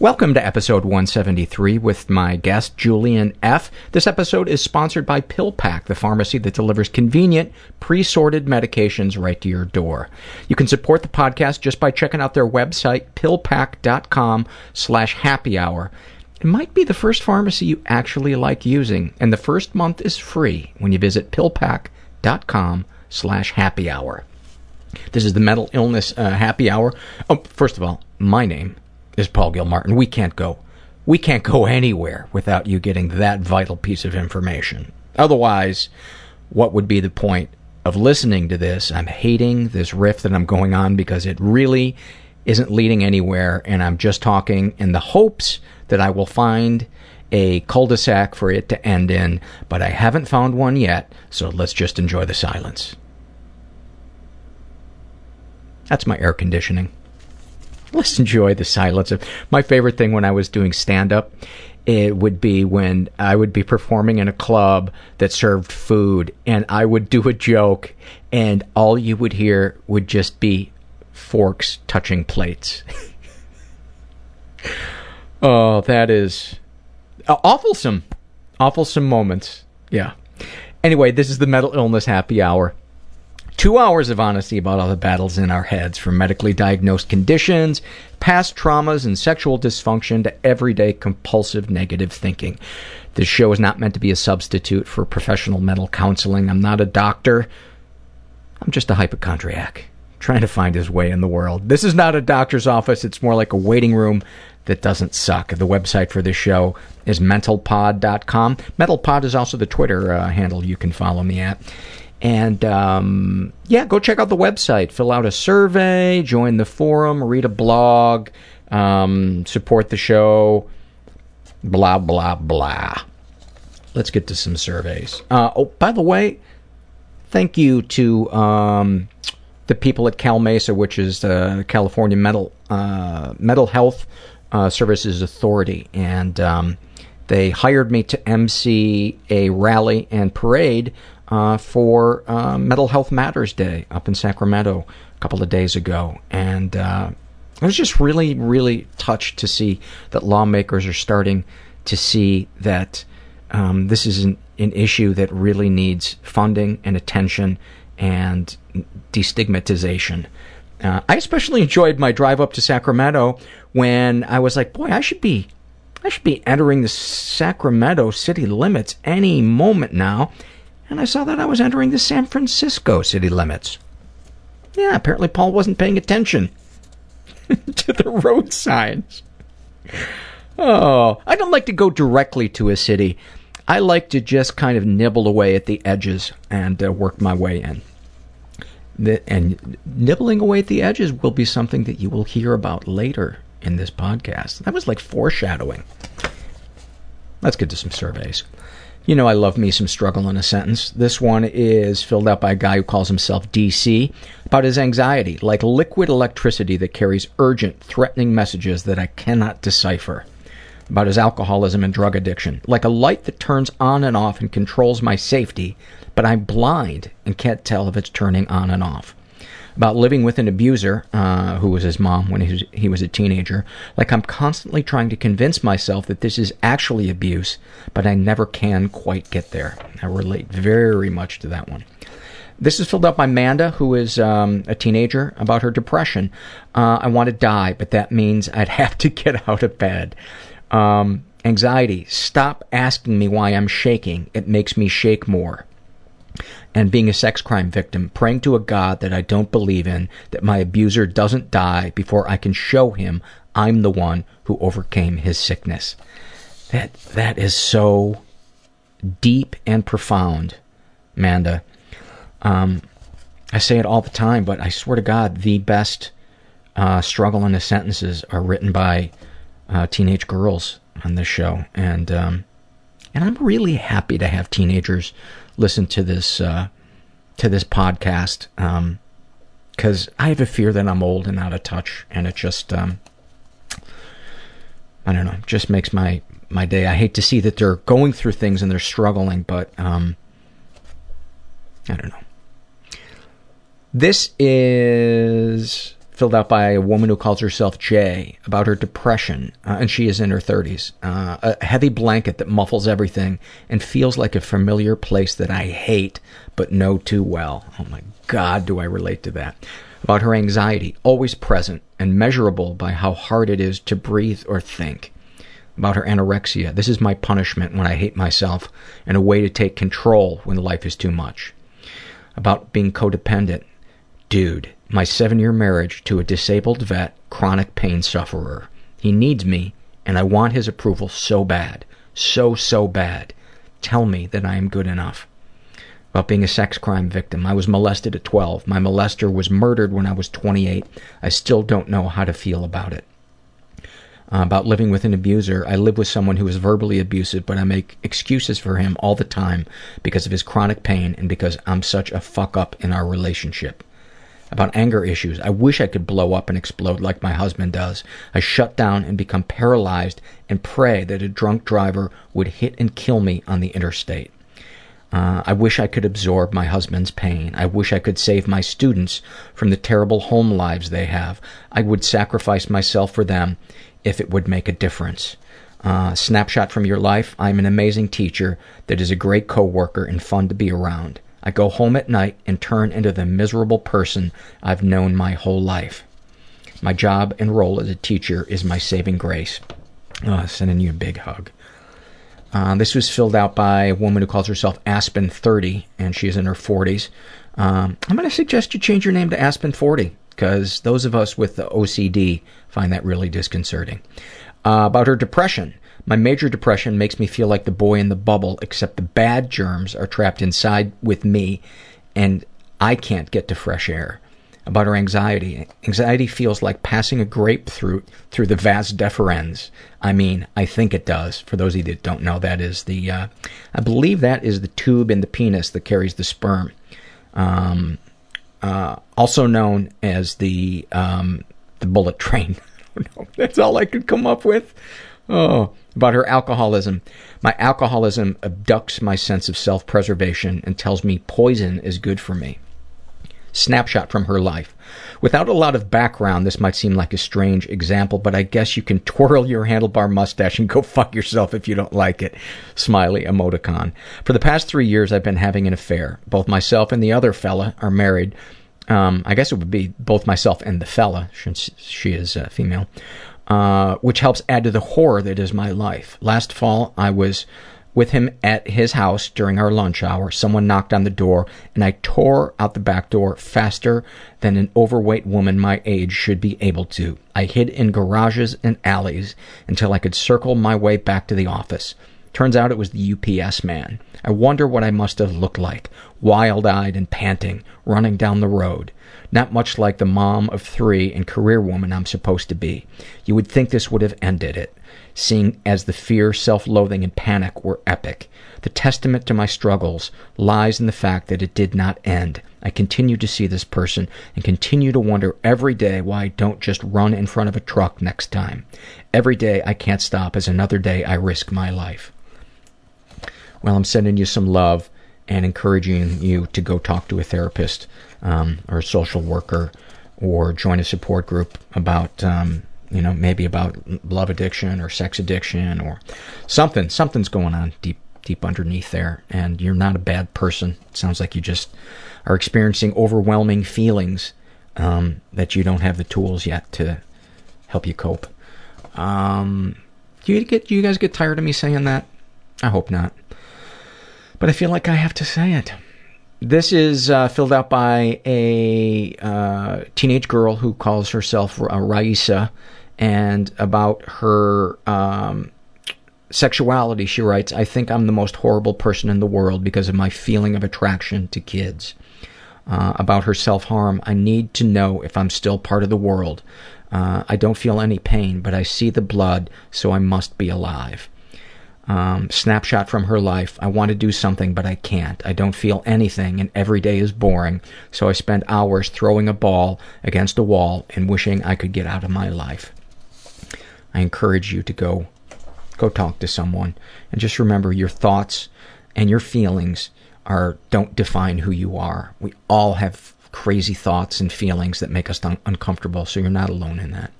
Welcome to episode 173 with my guest, Julian F. This episode is sponsored by PillPack, the pharmacy that delivers convenient, pre-sorted medications right to your door. You can support the podcast just by checking out their website, pillpack.com slash happy hour. It might be the first pharmacy you actually like using, and the first month is free when you visit pillpack.com slash happy hour. This is the mental illness uh, happy hour. Oh, first of all, my name is Paul Gilmartin. We can't go. We can't go anywhere without you getting that vital piece of information. Otherwise, what would be the point of listening to this? I'm hating this riff that I'm going on because it really isn't leading anywhere, and I'm just talking in the hopes that I will find a cul-de-sac for it to end in, but I haven't found one yet, so let's just enjoy the silence. That's my air conditioning. Let's enjoy the silence. Of, my favorite thing when I was doing stand up, it would be when I would be performing in a club that served food and I would do a joke and all you would hear would just be forks touching plates. oh, that is awfulsome. Awfulsome moments. Yeah. Anyway, this is the mental illness happy hour. Two hours of honesty about all the battles in our heads, from medically diagnosed conditions, past traumas, and sexual dysfunction to everyday compulsive negative thinking. This show is not meant to be a substitute for professional mental counseling. I'm not a doctor. I'm just a hypochondriac trying to find his way in the world. This is not a doctor's office. It's more like a waiting room that doesn't suck. The website for this show is mentalpod.com. Mentalpod is also the Twitter uh, handle you can follow me at. And um, yeah, go check out the website, fill out a survey, join the forum, read a blog, um, support the show, blah, blah, blah. Let's get to some surveys. Uh, oh, by the way, thank you to um, the people at Cal Mesa, which is the California Mental, uh, Mental Health uh, Services Authority. And um, they hired me to MC a rally and parade uh, for uh, Mental Health Matters Day up in Sacramento a couple of days ago. And uh, I was just really, really touched to see that lawmakers are starting to see that um, this is an, an issue that really needs funding and attention and destigmatization. Uh, I especially enjoyed my drive up to Sacramento when I was like, boy, I should be I should be entering the Sacramento city limits any moment now and I saw that I was entering the San Francisco city limits. Yeah, apparently Paul wasn't paying attention to the road signs. Oh, I don't like to go directly to a city. I like to just kind of nibble away at the edges and uh, work my way in. The, and nibbling away at the edges will be something that you will hear about later in this podcast. That was like foreshadowing. Let's get to some surveys. You know I love me some struggle in a sentence. This one is filled out by a guy who calls himself DC about his anxiety, like liquid electricity that carries urgent, threatening messages that I cannot decipher. About his alcoholism and drug addiction, like a light that turns on and off and controls my safety, but I'm blind and can't tell if it's turning on and off about living with an abuser, uh, who was his mom when he was, he was a teenager. Like I'm constantly trying to convince myself that this is actually abuse, but I never can quite get there. I relate very much to that one. This is filled out by Manda, who is um, a teenager, about her depression. Uh, I want to die, but that means I'd have to get out of bed. Um, anxiety. Stop asking me why I'm shaking. It makes me shake more and being a sex crime victim, praying to a God that I don't believe in, that my abuser doesn't die before I can show him I'm the one who overcame his sickness. That that is so deep and profound, Amanda. Um, I say it all the time, but I swear to God, the best uh, struggle in the sentences are written by uh, teenage girls on this show, and um, and I'm really happy to have teenagers listen to this uh, to this podcast because um, I have a fear that I'm old and out of touch, and it just um, I don't know, just makes my my day. I hate to see that they're going through things and they're struggling, but um, I don't know. This is filled out by a woman who calls herself Jay about her depression, uh, and she is in her 30s. Uh, a heavy blanket that muffles everything and feels like a familiar place that I hate but know too well. Oh my God, do I relate to that. About her anxiety, always present and measurable by how hard it is to breathe or think. About her anorexia, this is my punishment when I hate myself and a way to take control when life is too much. About being codependent, dude, my seven year marriage to a disabled vet, chronic pain sufferer. He needs me, and I want his approval so bad. So, so bad. Tell me that I am good enough. About being a sex crime victim. I was molested at 12. My molester was murdered when I was 28. I still don't know how to feel about it. Uh, about living with an abuser. I live with someone who is verbally abusive, but I make excuses for him all the time because of his chronic pain and because I'm such a fuck up in our relationship about anger issues. I wish I could blow up and explode like my husband does. I shut down and become paralyzed and pray that a drunk driver would hit and kill me on the interstate. Uh, I wish I could absorb my husband's pain. I wish I could save my students from the terrible home lives they have. I would sacrifice myself for them if it would make a difference. Uh, snapshot from your life. I'm an amazing teacher that is a great coworker and fun to be around. I go home at night and turn into the miserable person I've known my whole life. My job and role as a teacher is my saving grace. Oh, sending you a big hug. Uh, this was filled out by a woman who calls herself Aspen30, and she is in her 40s. Um, I'm going to suggest you change your name to Aspen40, because those of us with the OCD find that really disconcerting. Uh, about her depression. My major depression makes me feel like the boy in the bubble, except the bad germs are trapped inside with me, and I can't get to fresh air. About her anxiety. Anxiety feels like passing a grapefruit through the vas deferens. I mean, I think it does. For those of you that don't know, that is the, uh, I believe that is the tube in the penis that carries the sperm. Um, uh, also known as the, um, the bullet train. That's all I could come up with. Oh, about her alcoholism. My alcoholism abducts my sense of self-preservation and tells me poison is good for me. Snapshot from her life. Without a lot of background, this might seem like a strange example, but I guess you can twirl your handlebar mustache and go fuck yourself if you don't like it. Smiley emoticon. For the past three years, I've been having an affair. Both myself and the other fella are married. Um, I guess it would be both myself and the fella, since she is uh, female. Uh, which helps add to the horror that is my life. Last fall, I was with him at his house during our lunch hour. Someone knocked on the door, and I tore out the back door faster than an overweight woman my age should be able to. I hid in garages and alleys until I could circle my way back to the office. Turns out it was the UPS man. I wonder what I must have looked like, wild eyed and panting, running down the road. Not much like the mom of three and career woman I'm supposed to be. You would think this would have ended it, seeing as the fear, self loathing, and panic were epic. The testament to my struggles lies in the fact that it did not end. I continue to see this person and continue to wonder every day why I don't just run in front of a truck next time. Every day I can't stop as another day I risk my life. Well, I'm sending you some love and encouraging you to go talk to a therapist um, or a social worker or join a support group about um, you know maybe about love addiction or sex addiction or something. Something's going on deep deep underneath there and you're not a bad person. It sounds like you just are experiencing overwhelming feelings um, that you don't have the tools yet to help you cope. Um, do you get do you guys get tired of me saying that? I hope not but I feel like I have to say it. This is uh, filled out by a uh, teenage girl who calls herself uh, Raisa, and about her um, sexuality, she writes, I think I'm the most horrible person in the world because of my feeling of attraction to kids. Uh, about her self harm, I need to know if I'm still part of the world. Uh, I don't feel any pain, but I see the blood, so I must be alive. Um, snapshot from her life. I want to do something, but I can't. I don't feel anything, and every day is boring, so I spend hours throwing a ball against a wall and wishing I could get out of my life. I encourage you to go, go talk to someone, and just remember your thoughts and your feelings are don't define who you are. We all have crazy thoughts and feelings that make us un- uncomfortable, so you're not alone in that.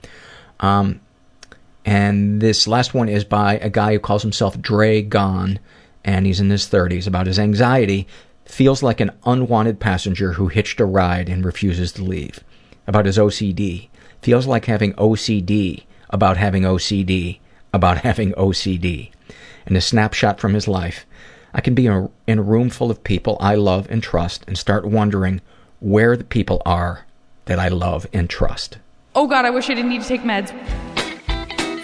Um, and this last one is by a guy who calls himself Dre Gone, and he's in his 30s, about his anxiety. Feels like an unwanted passenger who hitched a ride and refuses to leave. About his OCD. Feels like having OCD about having OCD about having OCD. And a snapshot from his life. I can be in a, in a room full of people I love and trust and start wondering where the people are that I love and trust. Oh god, I wish I didn't need to take meds.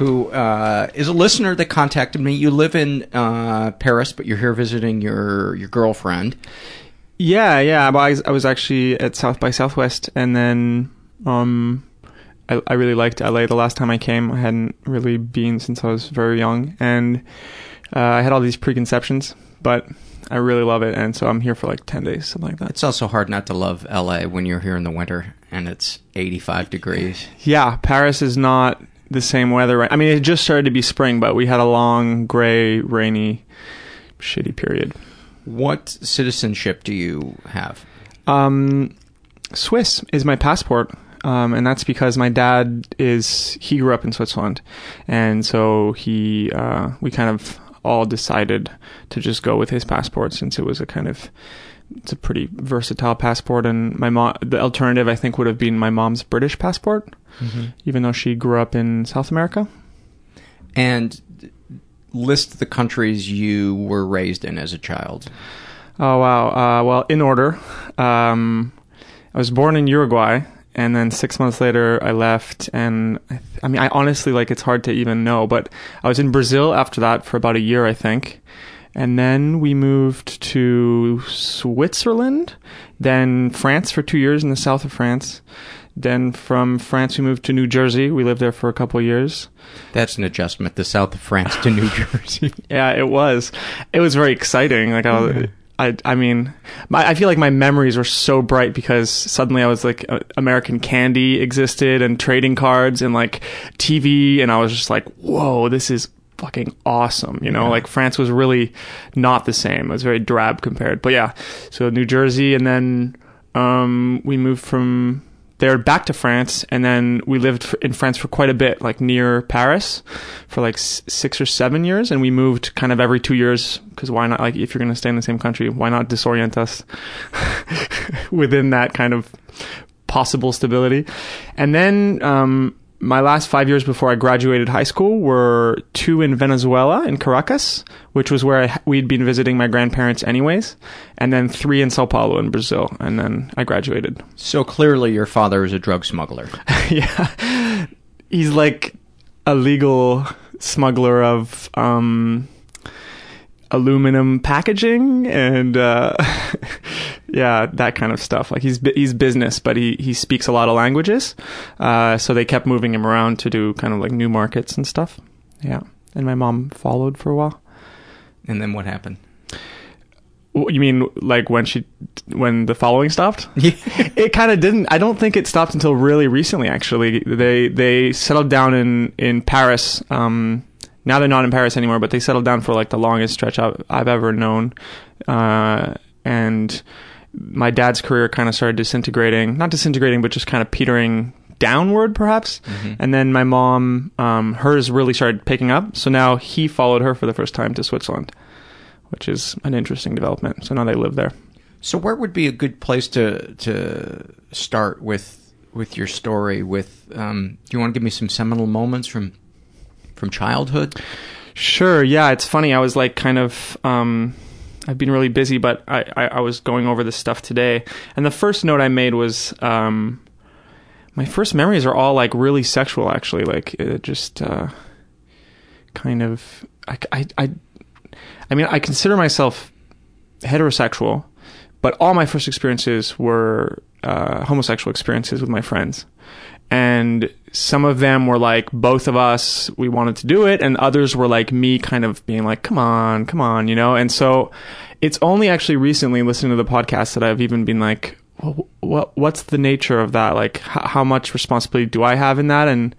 who uh, is a listener that contacted me. You live in uh, Paris, but you're here visiting your your girlfriend. Yeah, yeah. I was, I was actually at South by Southwest, and then um, I, I really liked LA the last time I came. I hadn't really been since I was very young, and uh, I had all these preconceptions, but I really love it, and so I'm here for like ten days, something like that. It's also hard not to love LA when you're here in the winter and it's 85 degrees. Yeah, Paris is not the same weather. Right? I mean, it just started to be spring, but we had a long, gray, rainy, shitty period. What citizenship do you have? Um, Swiss is my passport, um, and that's because my dad is he grew up in Switzerland, and so he uh, we kind of all decided to just go with his passport since it was a kind of it's a pretty versatile passport. And my mom, the alternative I think would have been my mom's British passport, even though she grew up in South America. And list the countries you were raised in as a child. Oh wow! Uh, well, in order, um, I was born in Uruguay, and then six months later I left. And I, th- I mean, I honestly like it's hard to even know, but I was in Brazil after that for about a year, I think, and then we moved to Switzerland, then France for two years in the south of France. Then from France we moved to New Jersey. We lived there for a couple of years. That's an adjustment. The south of France to New Jersey. Yeah, it was. It was very exciting. Like I, was, I, I mean, my, I feel like my memories were so bright because suddenly I was like, uh, American Candy existed and trading cards and like TV, and I was just like, whoa, this is fucking awesome. You know, like France was really not the same. It was very drab compared. But yeah, so New Jersey, and then um, we moved from there back to France, and then we lived in France for quite a bit, like near Paris, for like six or seven years, and we moved kind of every two years because why not? Like, if you're going to stay in the same country, why not disorient us within that kind of possible stability? And then um, my last five years before I graduated high school were two in Venezuela in Caracas, which was where I, we'd been visiting my grandparents anyways, and then three in Sao Paulo in Brazil, and then I graduated. so clearly your father is a drug smuggler. yeah, he's like a legal smuggler of um, aluminum packaging and uh, yeah, that kind of stuff. Like he's he's business, but he he speaks a lot of languages, uh, so they kept moving him around to do kind of like new markets and stuff. Yeah, and my mom followed for a while. And then what happened? You mean like when she when the following stopped? it kind of didn't. I don't think it stopped until really recently. Actually, they they settled down in in Paris. Um, now they're not in Paris anymore, but they settled down for like the longest stretch I've, I've ever known. Uh, and my dad's career kind of started disintegrating, not disintegrating, but just kind of petering downward, perhaps. And then my mom, um, hers really started picking up. So now he followed her for the first time to Switzerland, which is an interesting development. So now they live there. So where would be a good place to to start with with your story. With um, do you want to give me some seminal moments from from childhood? Sure. Yeah, it's funny. I was like kind of. Um, I've been really busy, but I, I, I was going over this stuff today, and the first note I made was um, my first memories are all like really sexual. Actually, like it just uh, kind of. I, I, I, I mean, I consider myself heterosexual, but all my first experiences were uh, homosexual experiences with my friends. And some of them were like both of us, we wanted to do it, and others were like me kind of being like, come on, come on, you know? And so it's only actually recently listening to the podcast that I've even been like, well, what, what's the nature of that? Like, h- how much responsibility do I have in that? And,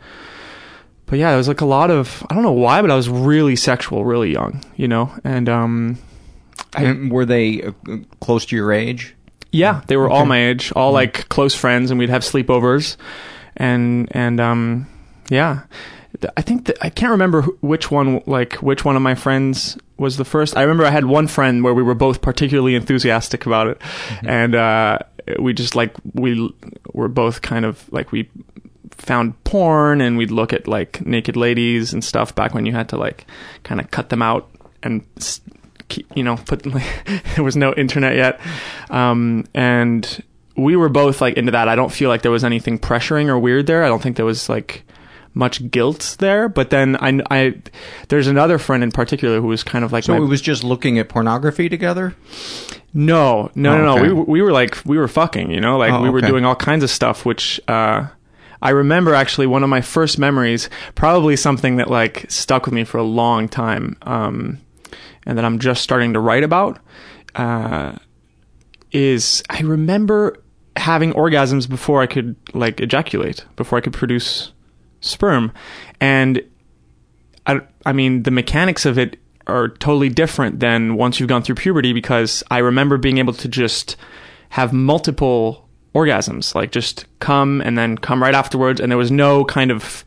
but yeah, there was like a lot of, I don't know why, but I was really sexual, really young, you know? And, um, And were they uh, close to your age? Yeah, they were all my age, all like close friends, and we'd have sleepovers, and and um, yeah, I think that, I can't remember which one like which one of my friends was the first. I remember I had one friend where we were both particularly enthusiastic about it, and uh, we just like we were both kind of like we found porn and we'd look at like naked ladies and stuff back when you had to like kind of cut them out and you know put like, there was no internet yet. Um, and we were both like into that i don't feel like there was anything pressuring or weird there i don't think there was like much guilt there but then i, I there's another friend in particular who was kind of like So my, it was just looking at pornography together. no, no, Oh, no, okay. no. We were- we were like we were fucking, you know, like Oh, we were okay. doing all kinds of stuff. Which uh, I remember actually one of my first memories, probably something that like stuck with me for a long time, um, and that I'm just starting to write about. Uh, is I remember having orgasms before I could like ejaculate, before I could produce sperm, and I, I mean, the mechanics of it are totally different than once you've gone through puberty because I remember being able to just have multiple orgasms, like just come and then come right afterwards, and there was no kind of,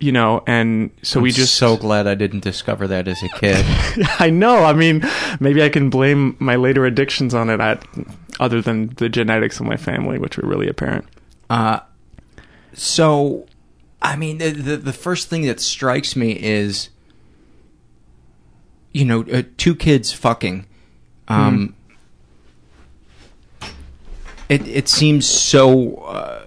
you know, and so we I'm just so glad I didn't discover that as a kid. I know. I mean, maybe I can blame my later addictions on it, at, other than the genetics of my family, which were really apparent. Uh, so, I mean, the, the the first thing that strikes me is, you know, uh, two kids fucking. Um, It it seems so uh,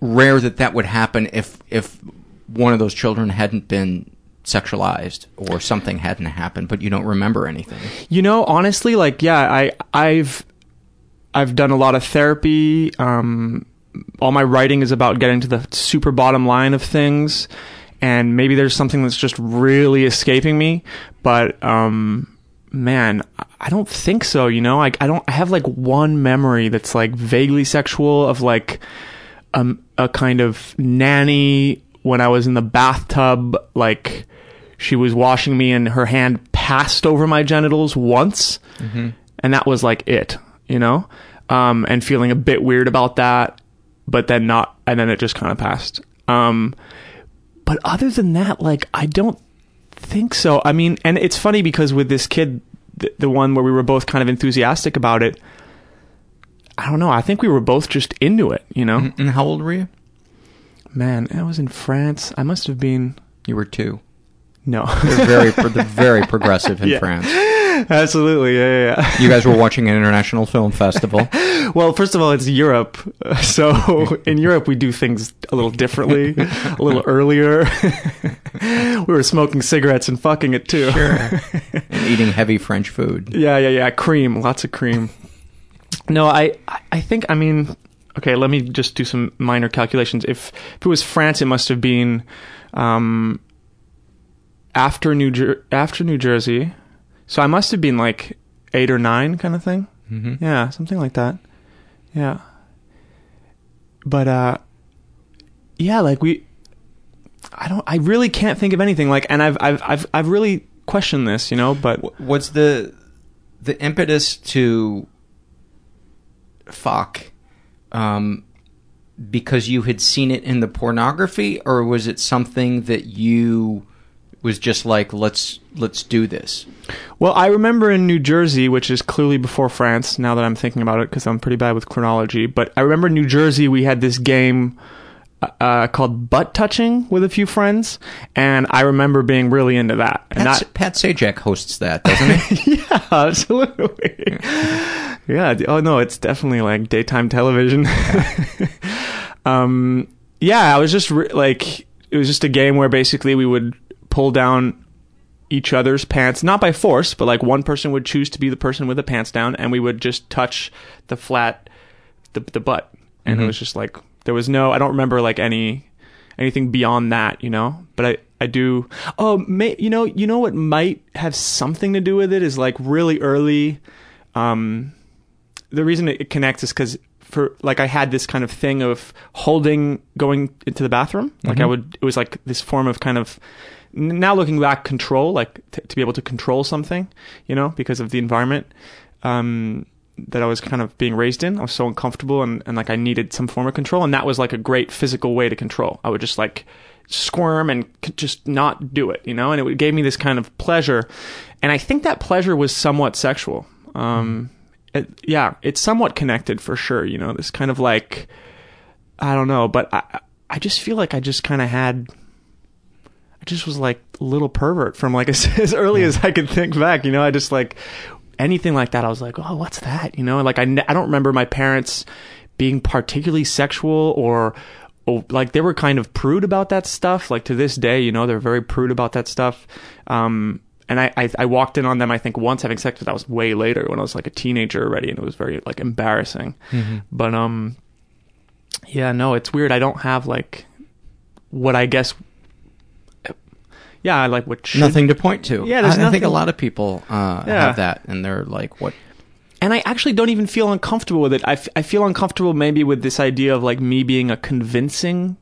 rare that that would happen if if one of those children hadn't been sexualized or something hadn't happened, but you don't remember anything. You know, honestly, like yeah, I I've I've done a lot of therapy. Um, all my writing is about getting to the super bottom line of things, and maybe there's something that's just really escaping me. But um, man, I- don't think so. You know, like I don't. I have like one memory that's like vaguely sexual of like um, a kind of nanny when I was in the bathtub, like she was washing me and her hand passed over my genitals once, and that was like it, you know, um, and feeling a bit weird about that, but then not, and then it just kind of passed. Um, but other than that, like I don't think so. I mean, and it's funny because with this kid, the, the one where we were both kind of enthusiastic about it. I don't know. I think we were both just into it, you know. And how old were you? Man, I was in France. I must have been You were two. No. They're very they're very progressive in Yeah. France. Absolutely, yeah, yeah. You guys were watching an international film festival. Well, first of all, it's Europe, so in Europe we do things a little differently, a little earlier. we were smoking cigarettes and fucking it too. and eating heavy French food. Yeah, yeah, yeah. Cream, lots of cream. No, I, I- I think, I mean, okay. Let me just do some minor calculations. If if it was France, it must have been um, after New Jer- after New Jersey. So I must have been like eight or nine, kind of thing. Mm-hmm. Yeah, something like that. Yeah. But uh yeah, like we I don't I really can't think of anything like and I've I've I've I've really questioned this, you know, but what's the the impetus to fuck um, because you had seen it in the pornography, or was it something that you was just like let's let's do this. Well, I remember in New Jersey, which is clearly before France. Now that I'm thinking about it, because I'm pretty bad with chronology. But I remember in New Jersey we had this game uh, called butt touching with a few friends, and I remember being really into that. And Pat, that, Pat Sajak hosts that, doesn't he? yeah, absolutely. yeah. Oh no, it's definitely like daytime television. um, yeah, I was just re- like, it was just a game where basically we would pull down each other's pants, not by force, but like one person would choose to be the person with the pants down, and we would just touch the flat, the the butt, and it Mhm. was just like there was no. I don't remember like any anything beyond that, you know. But I I do. Oh, may, you know you know what might have something to do with it is like really early. Um, the reason it connects is because for like I had this kind of thing of holding going into the bathroom. Like I Mhm. would, it was like this form of kind of now looking back, control, like t- to be able to control something, you know, because of the environment um, that I was kind of being raised in. I was so uncomfortable and, and like I needed some form of control, and that was like a great physical way to control. I would just like squirm and c- just not do it, you know, and it gave me this kind of pleasure, and I think that pleasure was somewhat sexual. Um, it, yeah, it's somewhat connected for sure. You know, this kind of like I don't know, but I I just feel like I just kind of had I just was like a little pervert from like as, as early as I could think back. You know, I just like anything like that. I was like, oh, what's that? You know, like I I don't remember my parents being particularly sexual or. or like they were kind of prude about that stuff. Like to this day, you know, they're very prude about that stuff. Um, and I, I, I walked in on them, I think once having sex, but that was way later when I was like a teenager already, and it was very like embarrassing. Mhm. But um, yeah, no, it's weird. I don't have like what I guess. Yeah, I like what should, nothing to point to. Yeah, there's I, I think a lot of people uh, Yeah. have that, and they're like, "What?" and I actually don't even feel uncomfortable with it. I, f- I feel uncomfortable maybe with this idea of like me being a convincing,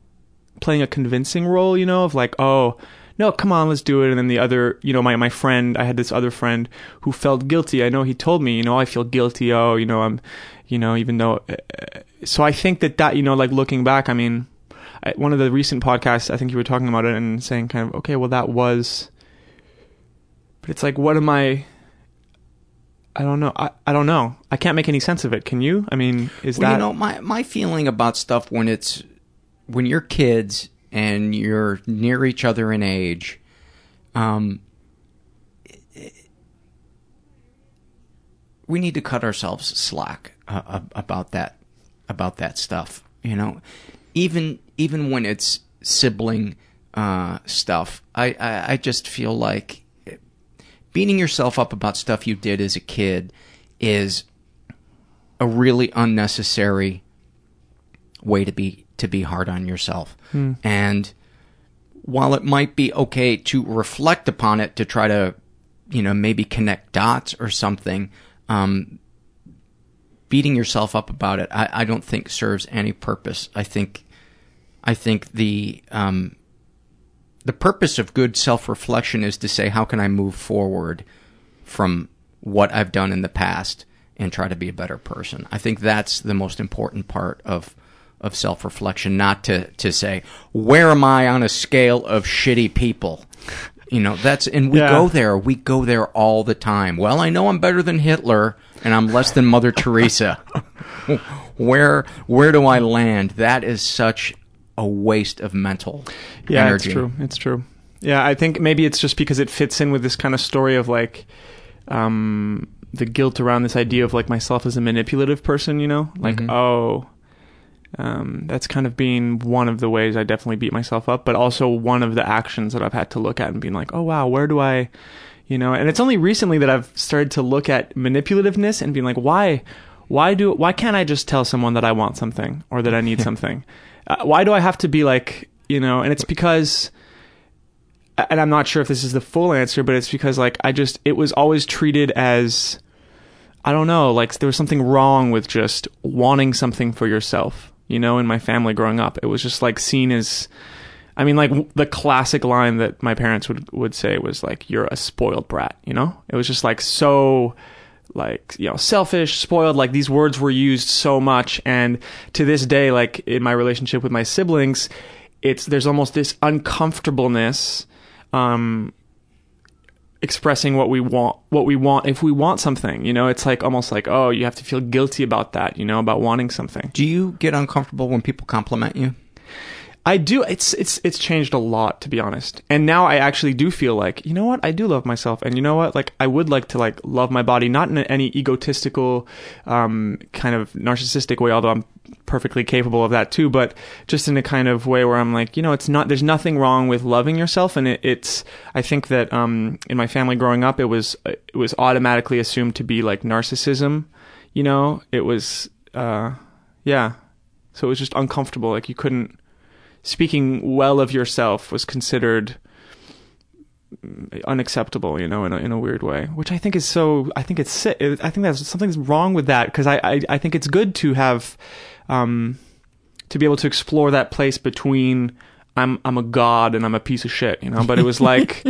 playing a convincing role, you know, of like, oh, no, come on, let's do it. And then the other, you know, my, my friend, I had this other friend who felt guilty. I know he told me, you know, I feel guilty. Oh, you know, I'm, you know, even though, uh, so I think that that, you know, like looking back, I mean, one of the recent podcasts, I think you were talking about it and saying kind of, okay, well, that was, but it's like, what am I, I don't know. I, I don't know. I can't make any sense of it. Can you? I mean, is well, that you know my my feeling about stuff when it's when you're kids and you're near each other in age um we need to cut ourselves slack uh, about that about that stuff you know even even when it's sibling uh stuff I, I i just feel like beating yourself up about stuff you did as a kid is a really unnecessary way to be to be hard on yourself. Hmm. And while it might be okay to reflect upon it to try to, you know, maybe connect dots or something, um, beating yourself up about it, I, I don't think serves any purpose. I think, I think the um, the purpose of good self reflection is to say, how can I move forward from what I've done in the past and try to be a better person. I think that's the most important part of of self reflection, not to to say where am I on a scale of shitty people. You know that's and we Yeah. go there. We go there all the time. Well, I know I'm better than Hitler, and I'm less than Mother Teresa. where where do I land? That is such a waste of mental yeah, energy. it's true. It's true. Yeah, I think maybe it's just because it fits in with this kind of story of like um, the guilt around this idea of like myself as a manipulative person. You know, like Mhm. oh, um, that's kind of being one of the ways I definitely beat myself up, but also one of the actions that I've had to look at and being like, oh wow, where do I, you know? And it's only recently that I've started to look at manipulativeness and being like, why, why do, why can't I just tell someone that I want something or that I need something? Uh, why do I have to be like, you know? And it's because and I'm not sure if this is the full answer, but it's because like I just it was always treated as I don't know, like there was something wrong with just wanting something for yourself. You know, in my family growing up, it was just like seen as I mean like the classic line that my parents would would say was like you're a spoiled brat, you know? It was just like so like you know selfish spoiled like these words were used so much and to this day like in my relationship with my siblings it's there's almost this uncomfortableness um expressing what we want what we want if we want something you know it's like almost like oh you have to feel guilty about that you know about wanting something Do you get uncomfortable when people compliment you? I do. It's it's it's changed a lot to be honest. And now I actually do feel like you know what I do love myself, and you know what like I would like to like love my body, not in any egotistical, um, kind of narcissistic way. Although I'm perfectly capable of that too, but just in a kind of way where I'm like, you know, it's not. There's nothing wrong with loving yourself, and it, it's. I think that um, in my family growing up, it was it was automatically assumed to be like narcissism. You know, it was. Uh, yeah. So it was just uncomfortable. Like you couldn't speaking well of yourself was considered unacceptable, you know, in a, in a weird way, which I think is so, I think it's. I think that's something's wrong with that because I, I, I think it's good to have, um, to be able to explore that place between I'm, I'm a god and I'm a piece of shit, you know, but it was like,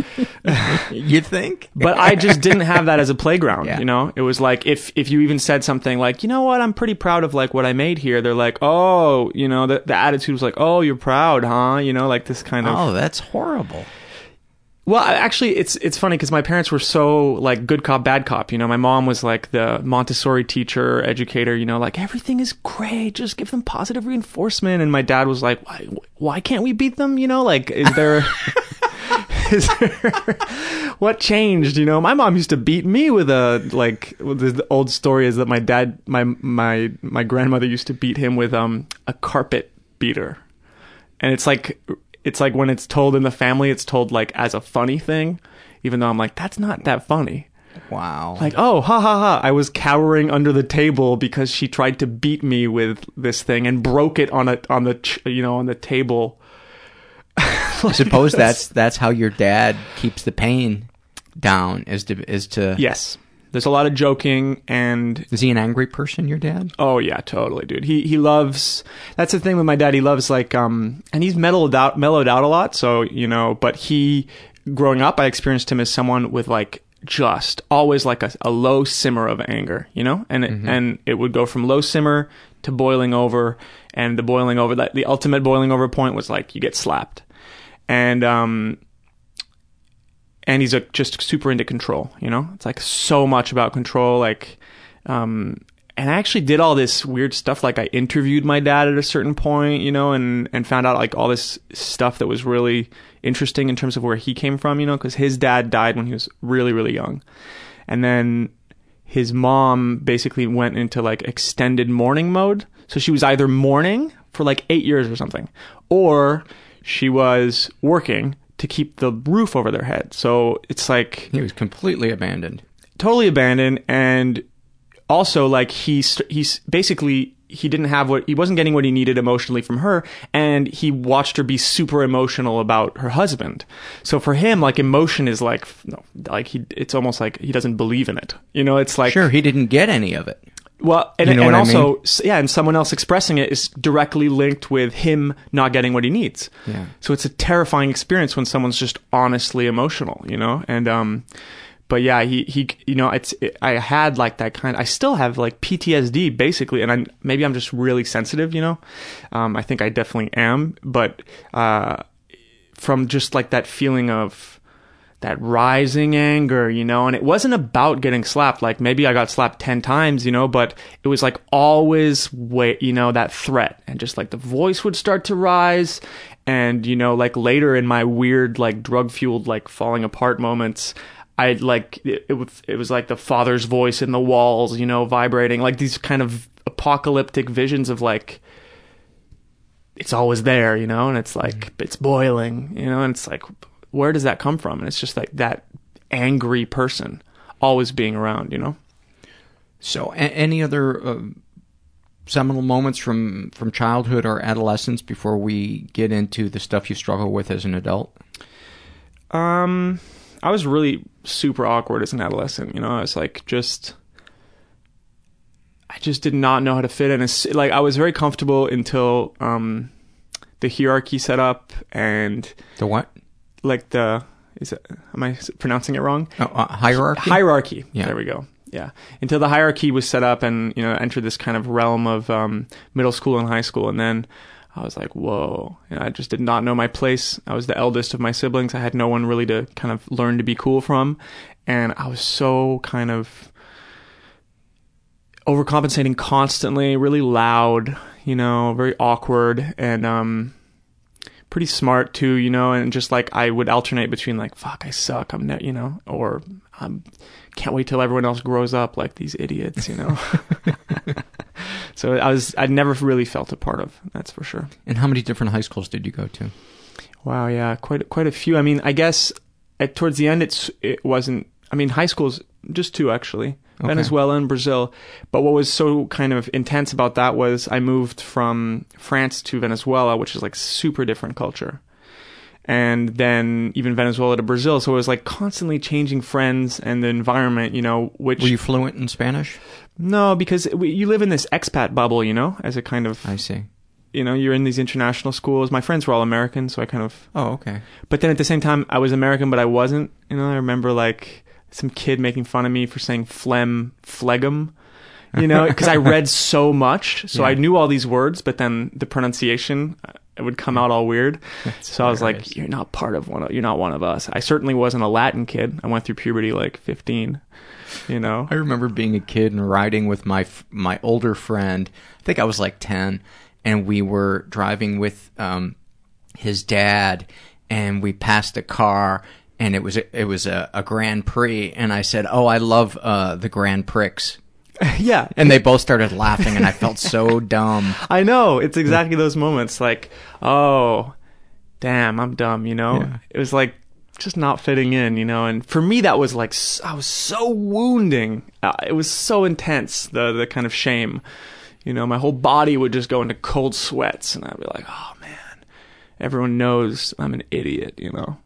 You think? but I just didn't have that as a playground, Yeah. you know? It was like if if you even said something like, "You know what? I'm pretty proud of like what I made here." They're like, "Oh, you know, the the attitude was like, "Oh, you're proud, huh?" You know, like this kind of Oh, that's horrible. Well, actually it's it's funny cuz my parents were so like good cop bad cop, you know. My mom was like the Montessori teacher, educator, you know, like everything is great, just give them positive reinforcement and my dad was like, "Why why can't we beat them?" You know, like is there is there, what changed? You know, my mom used to beat me with a like. The old story is that my dad, my my my grandmother used to beat him with um a carpet beater, and it's like it's like when it's told in the family, it's told like as a funny thing, even though I'm like that's not that funny. Wow. Like, oh, ha ha ha! I was cowering under the table because she tried to beat me with this thing and broke it on a on the ch- you know on the table. I suppose that's that's how your dad keeps the pain down is to is to Yes, there's a lot of joking and Is he an angry person, your dad? Oh yeah, totally, dude. He he loves. That's the thing with my dad. He loves like um, and he's mellowed out mellowed out a lot. So you know, but he growing up, I experienced him as someone with like just always like a, a low simmer of anger, you know, and it, and it would go from low simmer to boiling over, and the boiling over that the ultimate boiling over point was like you get slapped, and um, and he's a, just super into control. You know, it's like so much about control. Like, um, and I actually did all this weird stuff. Like, I interviewed my dad at a certain point, you know, and and found out like all this stuff that was really interesting in terms of where he came from. You know, because his dad died when he was really really young, and then his mom basically went into like extended mourning mode. So she was either mourning for like eight years or something, or she was working to keep the roof over their head. So it's like He was completely abandoned. totally abandoned and also like he's he's basically he didn't have what he wasn't getting what he needed emotionally from her and he watched her be super emotional about her husband so for him like emotion is like no like he it's almost like he doesn't believe in it you know it's like Sure, he didn't get any of it. Well, and, You know and I also, mean? yeah, and someone else expressing it is directly linked with him not getting what he needs. Yeah. So it's a terrifying experience when someone's just honestly emotional, you know. And um, but yeah, he he, you know, it's it, I had like that kind. I still have like PTSD basically, and I maybe I'm just really sensitive, you know. Um, I think I definitely am, but uh, from just like that feeling of that rising anger, you know, and it wasn't about getting slapped. Like maybe I got slapped 10 times, you know, but it was like always wait, you know, that threat and just like the voice would start to rise. And, you know, like later in my weird, like drug fueled, like falling apart moments, I'd like, it, it, was, it was like the father's voice in the walls, you know, vibrating like these kind of apocalyptic visions of like, it's always there, you know, and it's like it's boiling, you know, and it's like where does that come from? And it's just like that angry person always being around, you know. So, a- any other uh, seminal moments from from childhood or adolescence before we get into the stuff you struggle with as an adult? Um, I was really super awkward as an adolescent. You know, I was like just, I just did not know how to fit in. It's, like I was very comfortable until um, the hierarchy set up and The what? Like the is it am I pronouncing it wrong? Oh, uh, hierarchy. hierarchy. Yeah. There we go. Yeah. Until the hierarchy was set up and, you know, entered this kind of realm of um, middle school and high school. And then I was like, whoa. And I just did not know my place. I was the eldest of my siblings. I had no one really to kind of learn to be cool from. And I was so kind of overcompensating constantly, really loud, you know, very awkward and um pretty smart too, you know, and just like I would alternate between like fuck, I suck, I'm ne- you know, or I'm can't wait till everyone else grows up like these idiots, you know. so I was I'd never really felt a part of, that's for sure. And how many different high schools did you go to? Wow, yeah, quite quite a few. I mean, I guess at towards the end it's it wasn't I mean, high schools just two actually. Okay. Venezuela and Brazil. But what was so kind of intense about that was I moved from France to Venezuela, which is like super different culture. And then even Venezuela to Brazil. So it was like constantly changing friends and the environment, you know, which. Were you fluent in Spanish? No, because we, you live in this expat bubble, you know, as a kind of. I see. You know, you're in these international schools. My friends were all American, so I kind of. Oh, okay. But then at the same time, I was American, but I wasn't. You know, I remember like some kid making fun of me for saying phlegm, phlegm, you know, because I read so much, so Yeah. I knew all these words, but then the pronunciation uh, it would come out all weird. so I was like, "You're not part of one. Of, you're not one of us." I certainly wasn't a Latin kid. I went through puberty like 15. You know, I remember being a kid and riding with my my older friend. I think I was like ten, and we were driving with um, his dad, and we passed a car, and it was a, it was a, a Grand Prix, and I said, "Oh, I love uh, the Grand Prix," yeah. and they both started laughing, and I felt so dumb. I know. It's exactly those moments like, oh, damn, I'm dumb, you know? Yeah. It was like just not fitting in, you know? And for me, that was like, I was so wounding. Uh, it was so intense, the, the kind of shame. You know, my whole body would just go into cold sweats, and I'd be like, oh, man, everyone knows I'm an idiot, you know?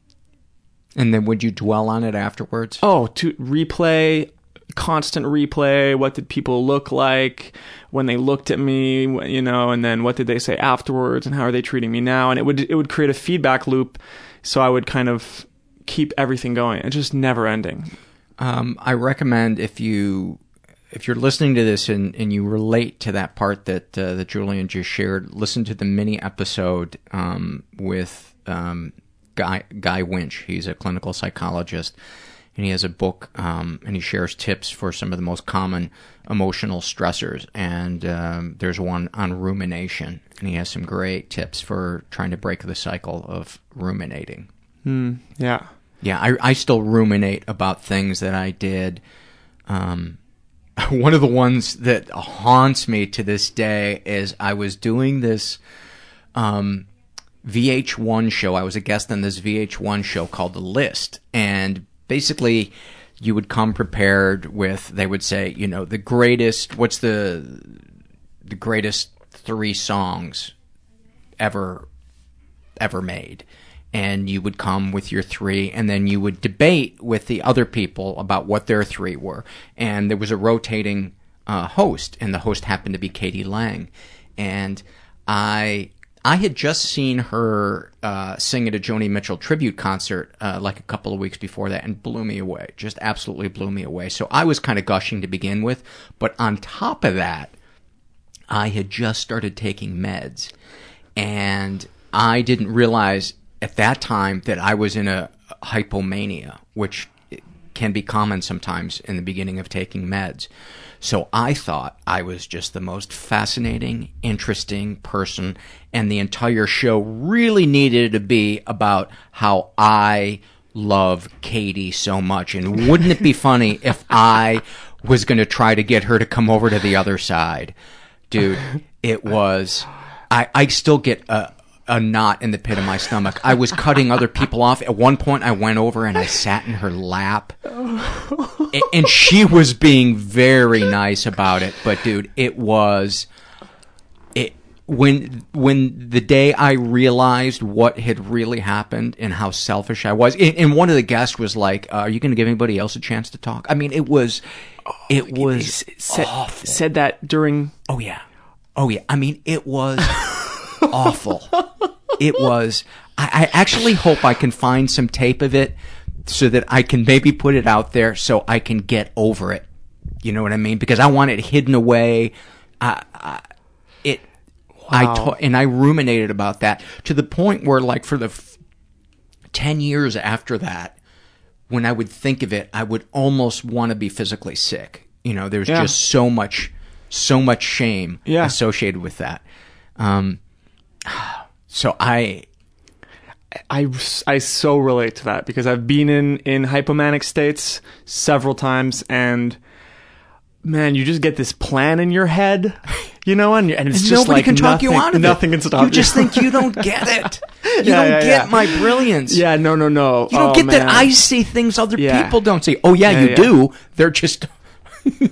And then would you dwell on it afterwards? Oh, to replay, constant replay. What did people look like when they looked at me? You know, and then what did they say afterwards, and how are they treating me now? And it would it would create a feedback loop, so I would kind of keep everything going. It's just never ending. Um, I recommend if you if you're listening to this and, and you relate to that part that uh, that Julian just shared, listen to the mini episode um, with um, Guy Guy Winch. He's a clinical psychologist, and he has a book um, and he shares tips for some of the most common emotional stressors. And um, there's one on rumination, and he has some great tips for trying to break the cycle of ruminating. Yeah. Yeah, I, I still ruminate about things that I did. Um, one of the ones that haunts me to this day is I was doing this um, VH1 show. I was a guest on this VH1 show called The List. And basically, you would come prepared with, they would say, you know, the greatest, what's the, the greatest three songs ever ever made. And you would come with your three, and then you would debate with the other people about what their three were. And there was a rotating uh, host, and the host happened to be k.d. lang. And I I had just seen her uh, sing at a Joni Mitchell tribute concert uh, like a couple of weeks before that, and blew me away. Just absolutely blew me away. So I was kind of gushing to begin with, but on top of that, I had just started taking meds, and I didn't realize at that time that I was in a hypomania, which can be common sometimes in the beginning of taking meds. So I thought I was just the most fascinating, interesting person, and the entire show really needed to be about how I love Katie so much. And wouldn't it be funny if I was going to try to get her to come over to the other side? Dude, it was. I, I still get a, a knot in the pit of my stomach. I was cutting other people off. At one point, I went over and I sat in her lap. And she was being very nice about it. But, dude, it was. It when when the day I realized what had really happened and how selfish I was, and, one of the guests was like, uh, "Are you going to give anybody else a chance to talk?" I mean, it was, it was said, said that during Oh yeah. Oh yeah. I mean, it was awful. It was. I, I actually hope I can find some tape of it so that I can maybe put it out there so I can get over it. You know what I mean? Because I want it hidden away. I, I, it. I Wow. to- and I ruminated about that to the point where, like, for the f- ten years after that, when I would think of it, I would almost want to be physically sick. You know, there's Yeah. just so much, so much shame Yeah. associated with that. Um, so I, I, I so relate to that because I've been in, in hypomanic states several times and man, you just get this plan in your head, you know, and, and it's and just nobody like can talk nothing, you out of nothing it. can stop You just think you don't get it. You Yeah, don't yeah, get yeah. my brilliance. Yeah, no, no, no. You don't Oh, get that. I see things other people don't see. Oh yeah, you do. They're just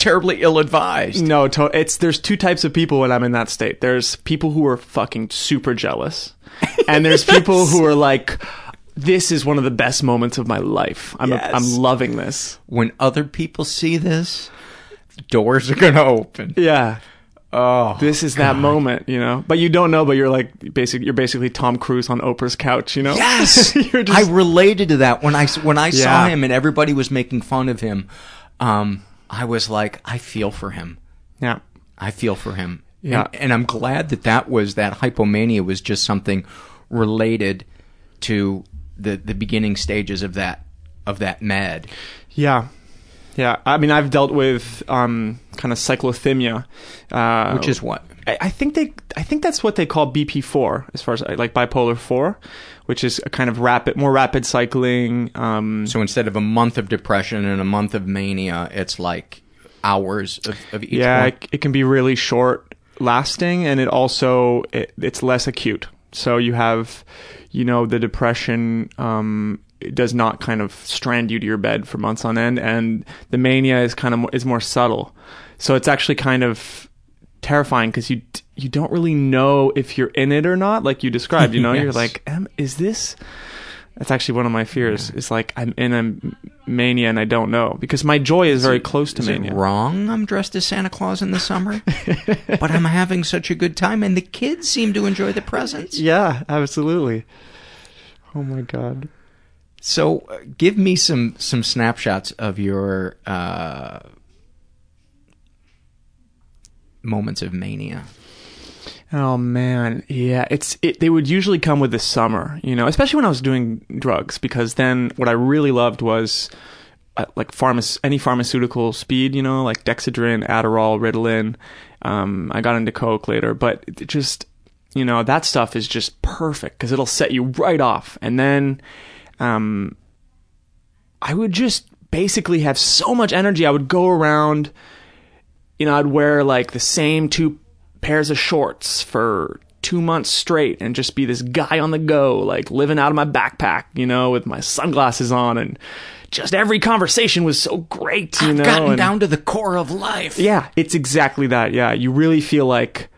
terribly ill advised. No, to- it's there's two types of people when I'm in that state. There's people who are fucking super jealous, and there's people who are like, "This is one of the best moments of my life. I'm Yes. I'm loving this." When other people see this, doors are gonna open. Yeah, Oh, this is that moment, you know. But you don't know. But you're like basic. You're basically Tom Cruise on Oprah's couch, you know. yes. you're just I related to that when I when I saw him and everybody was making fun of him. Um, I was like, I feel for him. yeah. I feel for him. Yeah. And, and I'm glad that that was that hypomania was just something related to the the beginning stages of that of that med. Yeah. Yeah. I mean, I've dealt with um, kind of cyclothymia, uh, Which is what? I, I think they, I think that's what they call BP4, as far as like bipolar four, which is a kind of rapid, more rapid cycling. Um, So instead of a month of depression and a month of mania, it's like hours of, of each yeah, it, it can be really short lasting, and it also it, it's less acute. So you have, you know, the depression. Um, it does not kind of strand you to your bed for months on end, and the mania is kind of is more subtle. So it's actually kind of terrifying because you you don't really know if you're in it or not, like you described. You know, you're like, Am, is this? That's actually one of my fears. It's like I'm in a mania and I don't know because my joy is, very close to Is mania. it wrong I'm dressed as Santa Claus in the summer? but I'm having such a good time and the kids seem to enjoy the presents. Yeah, absolutely. Oh my god. So uh, give me some some snapshots of your uh, moments of mania. Oh man, yeah. It's it, they would usually come with the summer, you know, especially when I was doing drugs, because then what I really loved was uh, like pharma- any pharmaceutical speed, you know, like Dexedrine, Adderall, Ritalin. Um, I got into coke later, but it just you know that stuff is just perfect because it'll set you right off, and then um, I would just basically have so much energy. I would go around you know, I'd wear like the same two pairs of shorts for two months straight and just be this guy on the go, like living out of my backpack, you know, with my sunglasses on and just every conversation was so great, you I've know. gotten and- down to the core of life. yeah, it's exactly that. Yeah, you really feel like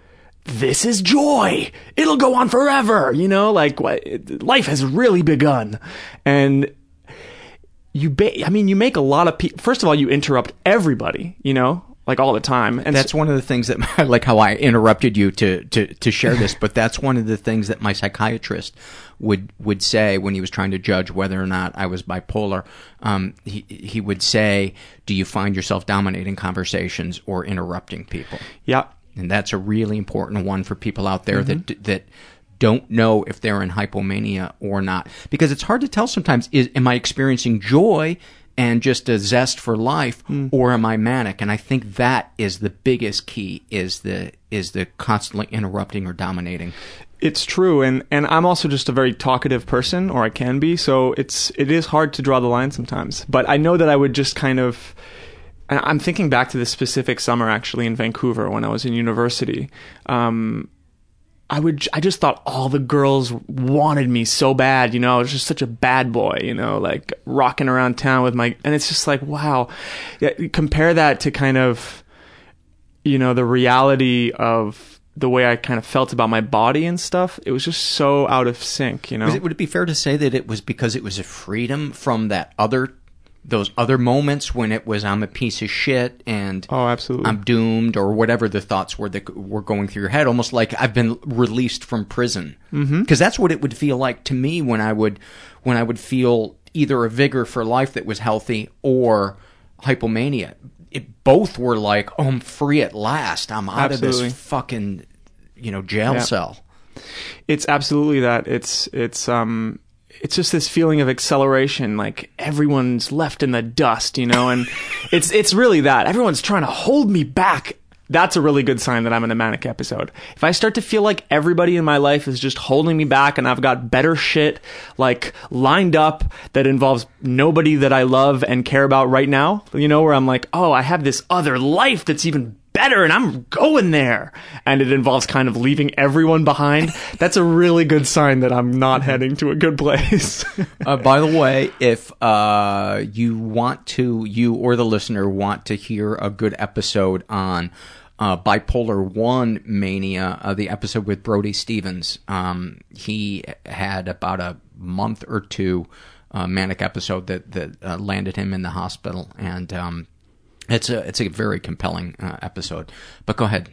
this is joy. It'll go on forever. You know, like what life has really begun, and you. Ba- I mean, you make a lot of people. First of all, you interrupt everybody. You know, like all the time, and That's one of the things that I like how I interrupted you to, to, to share this, but that's one of the things that my psychiatrist would would say when he was trying to judge whether or not I was bipolar. Um, he he would say, "Do you find yourself dominating conversations or interrupting people?" yeah, And that's a really important one for people out there that that don't know if they're in hypomania or not because it's hard to tell sometimes is am I experiencing joy and just a zest for life or am I manic and I think that is the biggest key is the is the constantly interrupting or dominating it's true, and and I'm also just a very talkative person, or I can be. So it's it is hard to draw the line sometimes. But I know that I would just kind of. I'm thinking back to this specific summer actually in Vancouver when I was in university. Um, I would I just thought all the girls wanted me so bad, you know. I was just such a bad boy, you know, like rocking around town with my and it's just like wow. Yeah, compare that to kind of you know the reality of the way I kind of felt about my body and stuff. It was just so out of sync, you know. It, would it be fair to say that it was because it was a freedom from that other those other moments when it was I'm a piece of shit and oh, absolutely. I'm doomed or whatever the thoughts were that were going through your head, almost like I've been released from prison. Because mm-hmm. that's what it would feel like to me when I would when I would feel either a vigor for life that was healthy or hypomania. It both were like, oh, I'm free at last. I'm out of this fucking you know jail Yeah. cell. it's absolutely that it's it's um it's just this feeling of acceleration like everyone's left in the dust you know and it's it's really that everyone's trying to hold me back that's a really good sign that I'm in a manic episode. If I start to feel like everybody in my life is just holding me back and I've got better shit like lined up that involves nobody that I love and care about right now, you know, where I'm like, oh, I have this other life that's even better and I'm going there. And it involves kind of leaving everyone behind. That's a really good sign that I'm not heading to a good place. Uh, by the way, if uh, you want to, you or the listener want to hear a good episode on uh, bipolar one mania, uh, the episode with Brody Stevens, um, he had about a month or two uh, manic episode that that uh, landed him in the hospital, and um, it's a it's a very compelling uh, episode. But go ahead.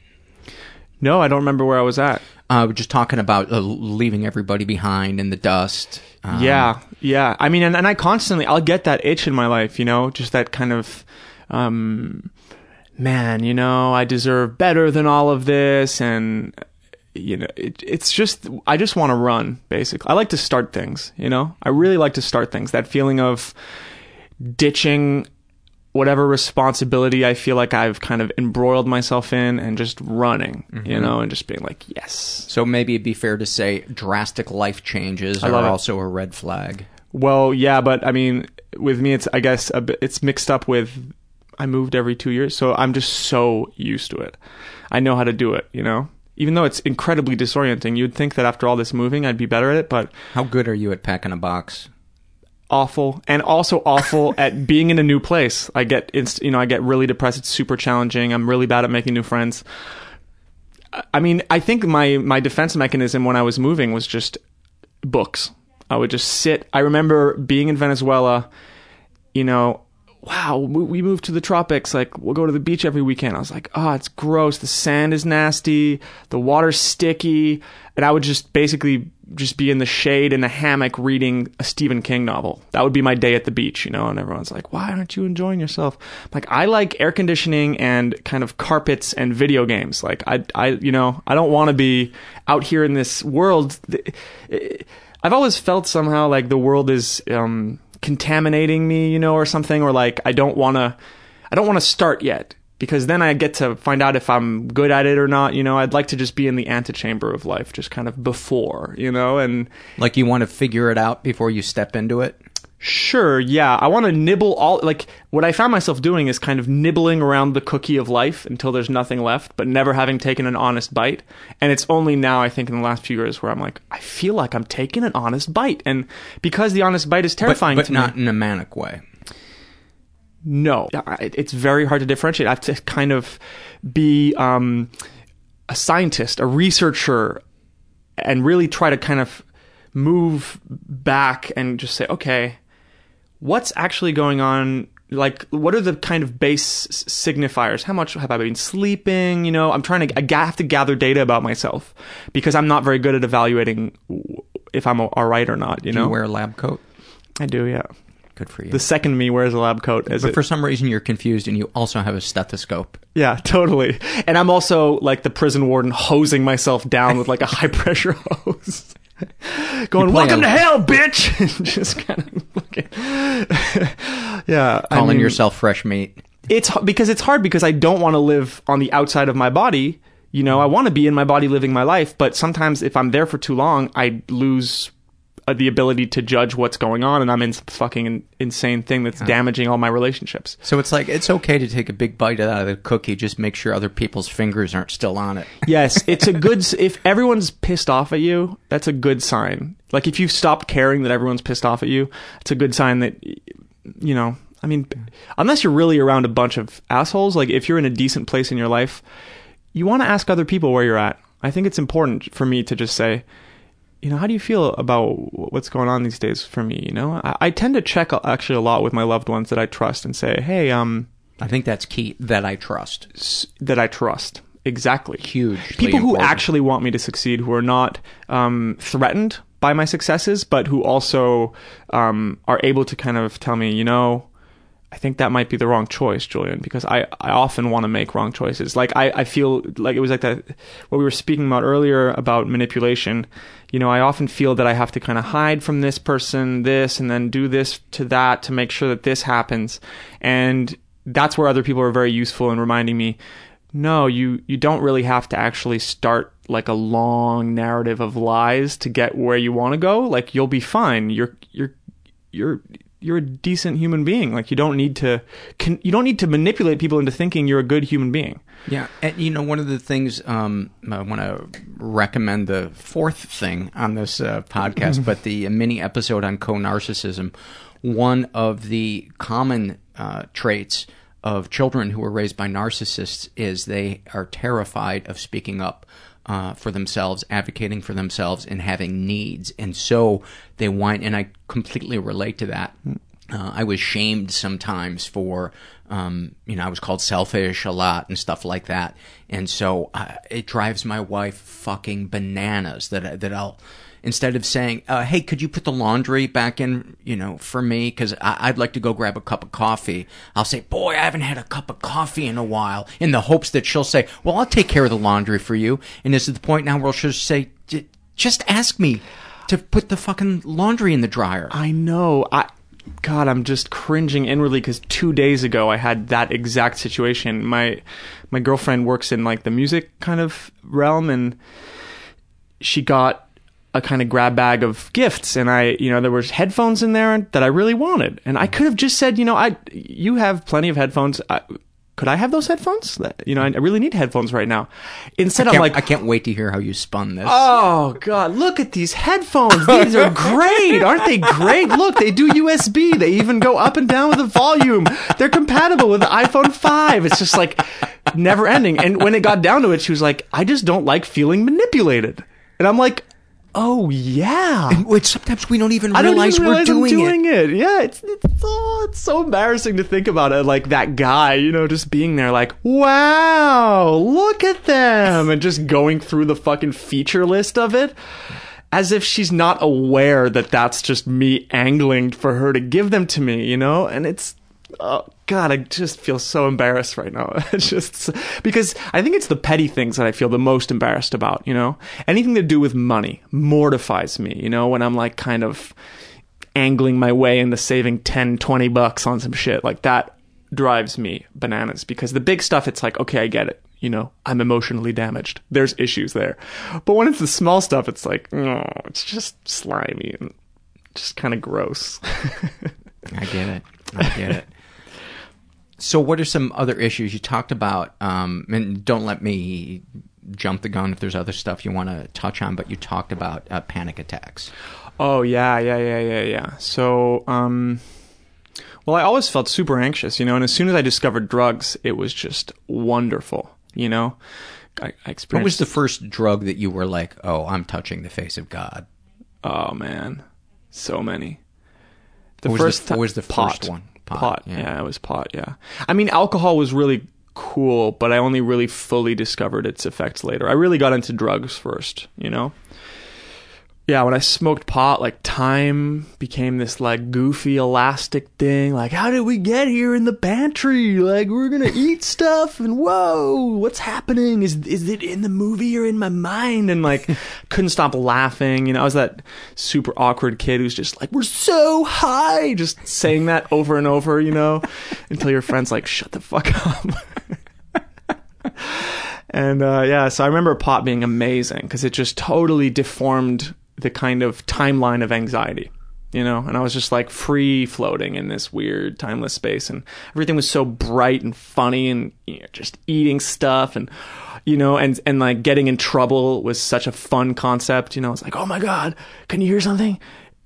no, I don't remember where I was at. Uh, we're just talking about uh, leaving everybody behind in the dust. Um, yeah, yeah. I mean, and, and I constantly, I'll get that itch in my life, you know, just that kind of, um, man, you know, I deserve better than all of this. And, you know, it, it's just, I just want to run, basically. I like to start things, you know, I really like to start things. That feeling of ditching whatever responsibility I feel like I've kind of embroiled myself in and just running, you mm-hmm. know, and just being like, yes, So maybe it'd be fair to say drastic life changes are it. also a red flag. Well, yeah, but I mean, with me, it's I guess a bit, it's mixed up with I moved every two years, so I'm just so used to it. I know how to do it, you know. Even though it's incredibly disorienting, you'd think that after all this moving, I'd be better at it, but How good are you at packing a box? Awful, and also awful at being in a new place. I get, inst- you know, I get really depressed. It's super challenging. I'm really bad at making new friends. I- mean, I think my my defense mechanism when I was moving was just books. I would just sit. I remember being in Venezuela, you know, wow, we we moved to the tropics. Like, we'll go to the beach every weekend. I was like, oh, it's gross. The sand is nasty. The water's sticky. And I would just basically just be in the shade in a hammock reading a Stephen King novel. That would be my day at the beach, you know, and everyone's like, why aren't you enjoying yourself? Like, I like air conditioning and kind of carpets and video games. Like, I, I, you know, I don't want to be out here in this world. I've always felt somehow like the world is um, contaminating me, you know, or something, or like I don't want to, I don't want to start yet because then I get to find out if I'm good at it or not. You know, I'd like to just be in the antechamber of life, just kind of before, you know, and Like you want to figure it out before you step into it? Sure, yeah. I want to nibble all like what I found myself doing is kind of nibbling around the cookie of life until there's nothing left, but never having taken an honest bite. And it's only now I think in the last few years where I'm like, I feel like I'm taking an honest bite, and because the honest bite is But, terrifying but to not me. in a manic way. No, it's very hard to differentiate. I have to kind of be um, a scientist, a researcher, and really try to kind of move back and just say, okay, what's actually going on? Like, what are the kind of base signifiers? How much have I been sleeping? You know, I'm trying to, I have to gather data about myself because I'm not very good at evaluating if I'm all right or not. You Do know, you wear a lab coat? I do, yeah. Good for you. The second me wears a lab coat. As but it, for some reason you're confused and you also have a stethoscope. Yeah, totally. And I'm also like the prison warden hosing myself down with like a high pressure hose. Going, welcome a- to hell, bitch! Just kind of fucking. yeah. I Calling mean, yourself fresh meat. It's because it's hard because I don't want to live on the outside of my body. You know, I want to be in my body living my life, but sometimes if I'm there for too long, I lose Uh, the ability to judge what's going on and I'm in some fucking insane thing that's damaging all my relationships. So it's like it's okay to take a big bite out of the cookie, just make sure other people's fingers aren't still on it. Yes, it's a good. If everyone's pissed off at you, that's a good sign. Like if you've stopped caring that everyone's pissed off at you, it's a good sign that you know. I mean, unless you're really around a bunch of assholes, like if you're in a decent place in your life, you want to ask other people where you're at. I think it's important for me to just say, you know, how do you feel about what's going on these days for me? You know, I, I tend to check actually a lot with my loved ones that I trust and say, hey, um, I think that's key. That I trust. s- that I trust. Exactly. Huge. People who important. actually want me to succeed, who are not um, threatened by my successes, but who also um, are able to kind of tell me, you know, I think that might be the wrong choice, Julian, because I, I often want to make wrong choices. Like I, I feel like it was like that what we were speaking about earlier about manipulation. You know, I often feel that I have to kind of hide from this person this and then do this to that to make sure that this happens. And that's where other people are very useful in reminding me, no, you you don't really have to actually start like a long narrative of lies to get where you want to go. Like you'll be fine. You're you're you're you're a decent human being. Like you don't need to can, you don't need to manipulate people into thinking you're a good human being. Yeah, and you know, one of the things um, I want to recommend the fourth thing on this uh, podcast, but the mini episode on co-narcissism. One of the common uh, traits of children who are raised by narcissists is they are terrified of speaking up uh, for themselves, advocating for themselves, and having needs, and so they whine. And I completely relate to that. Uh, I was shamed sometimes for, um, you know, I was called selfish a lot and stuff like that, and so uh, it drives my wife fucking bananas that that I'll instead of saying, uh, "Hey, could you put the laundry back in, you know, for me? Because I'd like to go grab a cup of coffee." I'll say, "Boy, I haven't had a cup of coffee in a while," in the hopes that she'll say, "Well, I'll take care of the laundry for you." And this is the point now where she'll say, "Just ask me to put the fucking laundry in the dryer." I know. I God, I'm just cringing inwardly because two days ago I had that exact situation. My my girlfriend works in like the music kind of realm, and she got a kind of grab bag of gifts and I, you know, there was headphones in there that I really wanted. And I could have just said, you know, I you have plenty of headphones. I, could I have those headphones? You know, I really need headphones right now. Instead I'm like I can't wait to hear how you spun this. Oh god, look at these headphones. These are great. Aren't they great? Look, they do USB. They even go up and down with the volume. They're compatible with the iPhone 5. It's just like never ending. And when it got down to it, she was like, "I just don't like feeling manipulated." And I'm like, "Oh yeah." Which sometimes we don't even I don't realize, even realize we're doing, doing it. it. Yeah, it's it's, oh, it's so embarrassing to think about it. Like that guy, you know, just being there, like, wow, look at them, and just going through the fucking feature list of it, as if she's not aware that that's just me angling for her to give them to me, you know. And it's, oh god, I just feel so embarrassed right now. It's just because I think it's the petty things that I feel the most embarrassed about, you know. Anything to do with money mortifies me, you know, when I'm like kind of angling my way into saving 10 20 bucks on some shit like that drives me bananas because the big stuff it's like okay i get it you know i'm emotionally damaged there's issues there but when it's the small stuff it's like oh it's just slimy and just kind of gross I get it. I get it. So, what are some other issues you talked about? Um, and don't let me jump the gun if there's other stuff you want to touch on, but you talked about uh, panic attacks. Oh yeah, yeah, yeah, yeah, yeah. So, um, well, I always felt super anxious, you know, and as soon as I discovered drugs, it was just wonderful, you know. I, I What was the first drug that you were like, "Oh, I'm touching the face of God"? oh man, so many. The What was the- first what was the pot. first one? Pot, Pot. yeah. Yeah. it was pot. Yeah. I mean, alcohol was really cool, but I only really fully discovered its effects later. I really got into drugs first, you know. Yeah, when I smoked pot, like time became this like goofy elastic thing. Like, how did we get here in the pantry? Like, we're gonna eat stuff, and whoa, what's happening? Is is it in the movie or in my mind? And like, couldn't stop laughing. You know, I was that super awkward kid who's just like, we're so high, just saying that over and over. You know, until your friend's like, shut the fuck up. And uh, yeah, so I remember pot being amazing because it just totally deformed the kind of timeline of anxiety, you know. And I was just like free floating in this weird timeless space, and everything was so bright and funny, and you know, just eating stuff, and you know, and and like getting in trouble was such a fun concept, you know. It's like, oh my god, can you hear something?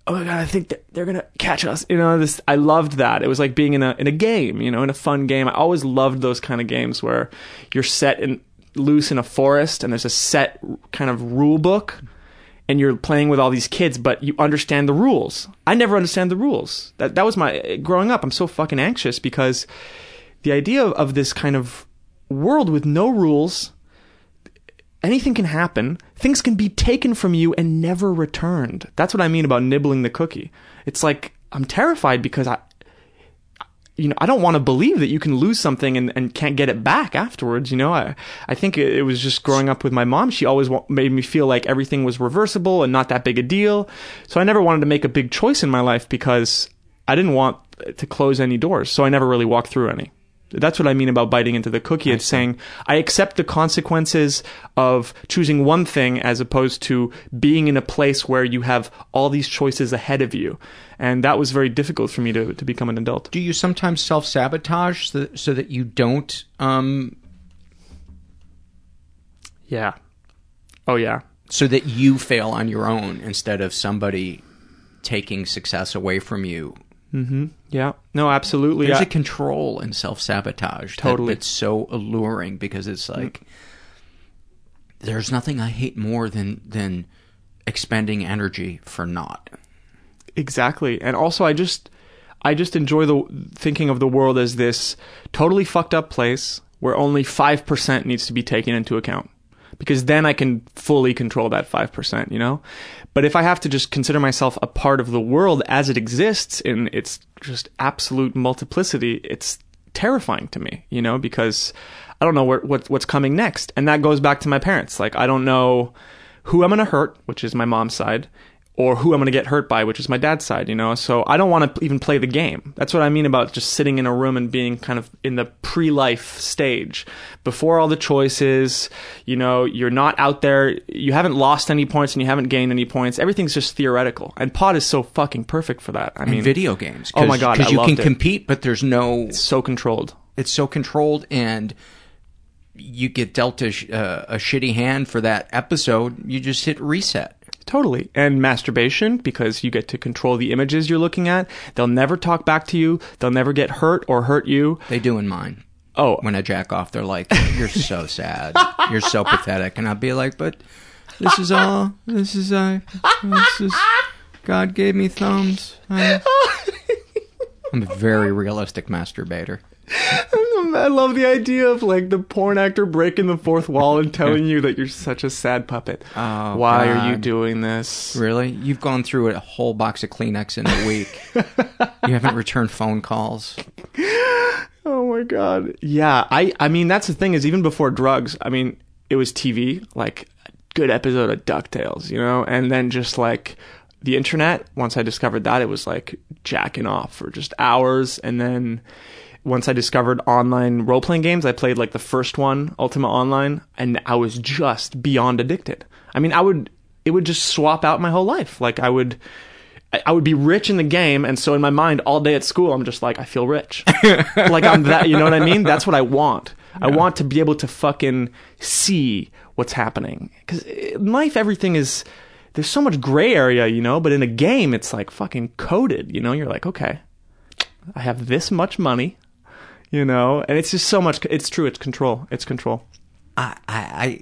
Oh my god, I think they're gonna catch us. You know, this I loved that. It was like being in a in a game, you know, in a fun game. I always loved those kind of games where you're set in loose in a forest and there's a set kind of rule book and you're playing with all these kids but you understand the rules. I never understand the rules. That that was my growing up i'm so fucking anxious because the idea of, of this kind of world with no rules anything can happen things can be taken from you and never returned. That's what i mean about nibbling the cookie. It's like i'm terrified because i you know, I don't want to believe that you can lose something and, and can't get it back afterwards. You know, I, I think it, was just growing up with my mom. She always wa- made me feel like everything was reversible and not that big a deal. So I never wanted to make a big choice in my life because I didn't want to close any doors. So I never really walked through any. That's what I mean about biting into the cookie. It's saying I accept the consequences of choosing one thing as opposed to being in a place where you have all these choices ahead of you. And that was very difficult for me to, to become an adult. Do you sometimes self sabotage so, so that you don't? Um, Yeah. Oh, yeah. so that you fail on your own instead of somebody taking success away from you. Mm-hmm. Yeah. No, absolutely. There's I- a control in self sabotage. Totally. It's so alluring because it's mm. like there's nothing I hate more than than expending energy for naught. Exactly. And also I just I just enjoy the thinking of the world as this totally fucked up place where only 5% needs to be taken into account. Because then I can fully control that 5%, you know? But if I have to just consider myself a part of the world as it exists in its just absolute multiplicity, it's terrifying to me, you know, because I don't know what, what what's coming next. And that goes back to my parents. Like I don't know who I'm going to hurt, which is my mom's side, or who I'm going to get hurt by, which is my dad's side, you know? So I don't want to even play the game. That's what I mean about just sitting in a room and being kind of in the pre-life stage. Before all the choices, you know, you're not out there, you haven't lost any points and you haven't gained any points. Everything's just theoretical. And pod is so fucking perfect for that. I mean, video games. Oh my God, Because you can it. compete, but there's no. It's so controlled. It's so controlled, and you get dealt a, sh- uh, a shitty hand for that episode. You just hit reset. Totally. And masturbation, because you get to control the images you're looking at. They'll never talk back to you. They'll never get hurt or hurt you. They do in mine. Oh, When I jack off, they're like, "You're so sad. You're so pathetic," and I'll be like, "But this is all. This is uh, this is God gave me thumbs." I, I'm a very realistic masturbator. I love the idea of like the porn actor breaking the fourth wall and telling you that you're such a sad puppet. Oh, Why are you doing this? Really? You've gone through a whole box of Kleenex in a week. you haven't returned phone calls. Oh my god. Yeah, I I mean that's the thing is even before drugs, I mean it was TV, like a good episode of DuckTales, you know, and then just like the internet, once I discovered that it was like jacking off for just hours and then once I discovered online role playing games, I played like the first one, Ultima Online, and I was just beyond addicted. I mean, I would it would just swap out my whole life. Like I would I- would be rich in the game, and so in my mind, all day at school, I'm just like, I feel rich. like I'm that, you know what I mean? That's what I want. I want to be able to fucking see what's happening. Because in uh, life, everything is, there's so much gray area, you know, but in a game, it's like fucking coded, you know? You're like, okay, I have this much money, you know? And it's just so much, it's true, it's control. It's control. I, I, I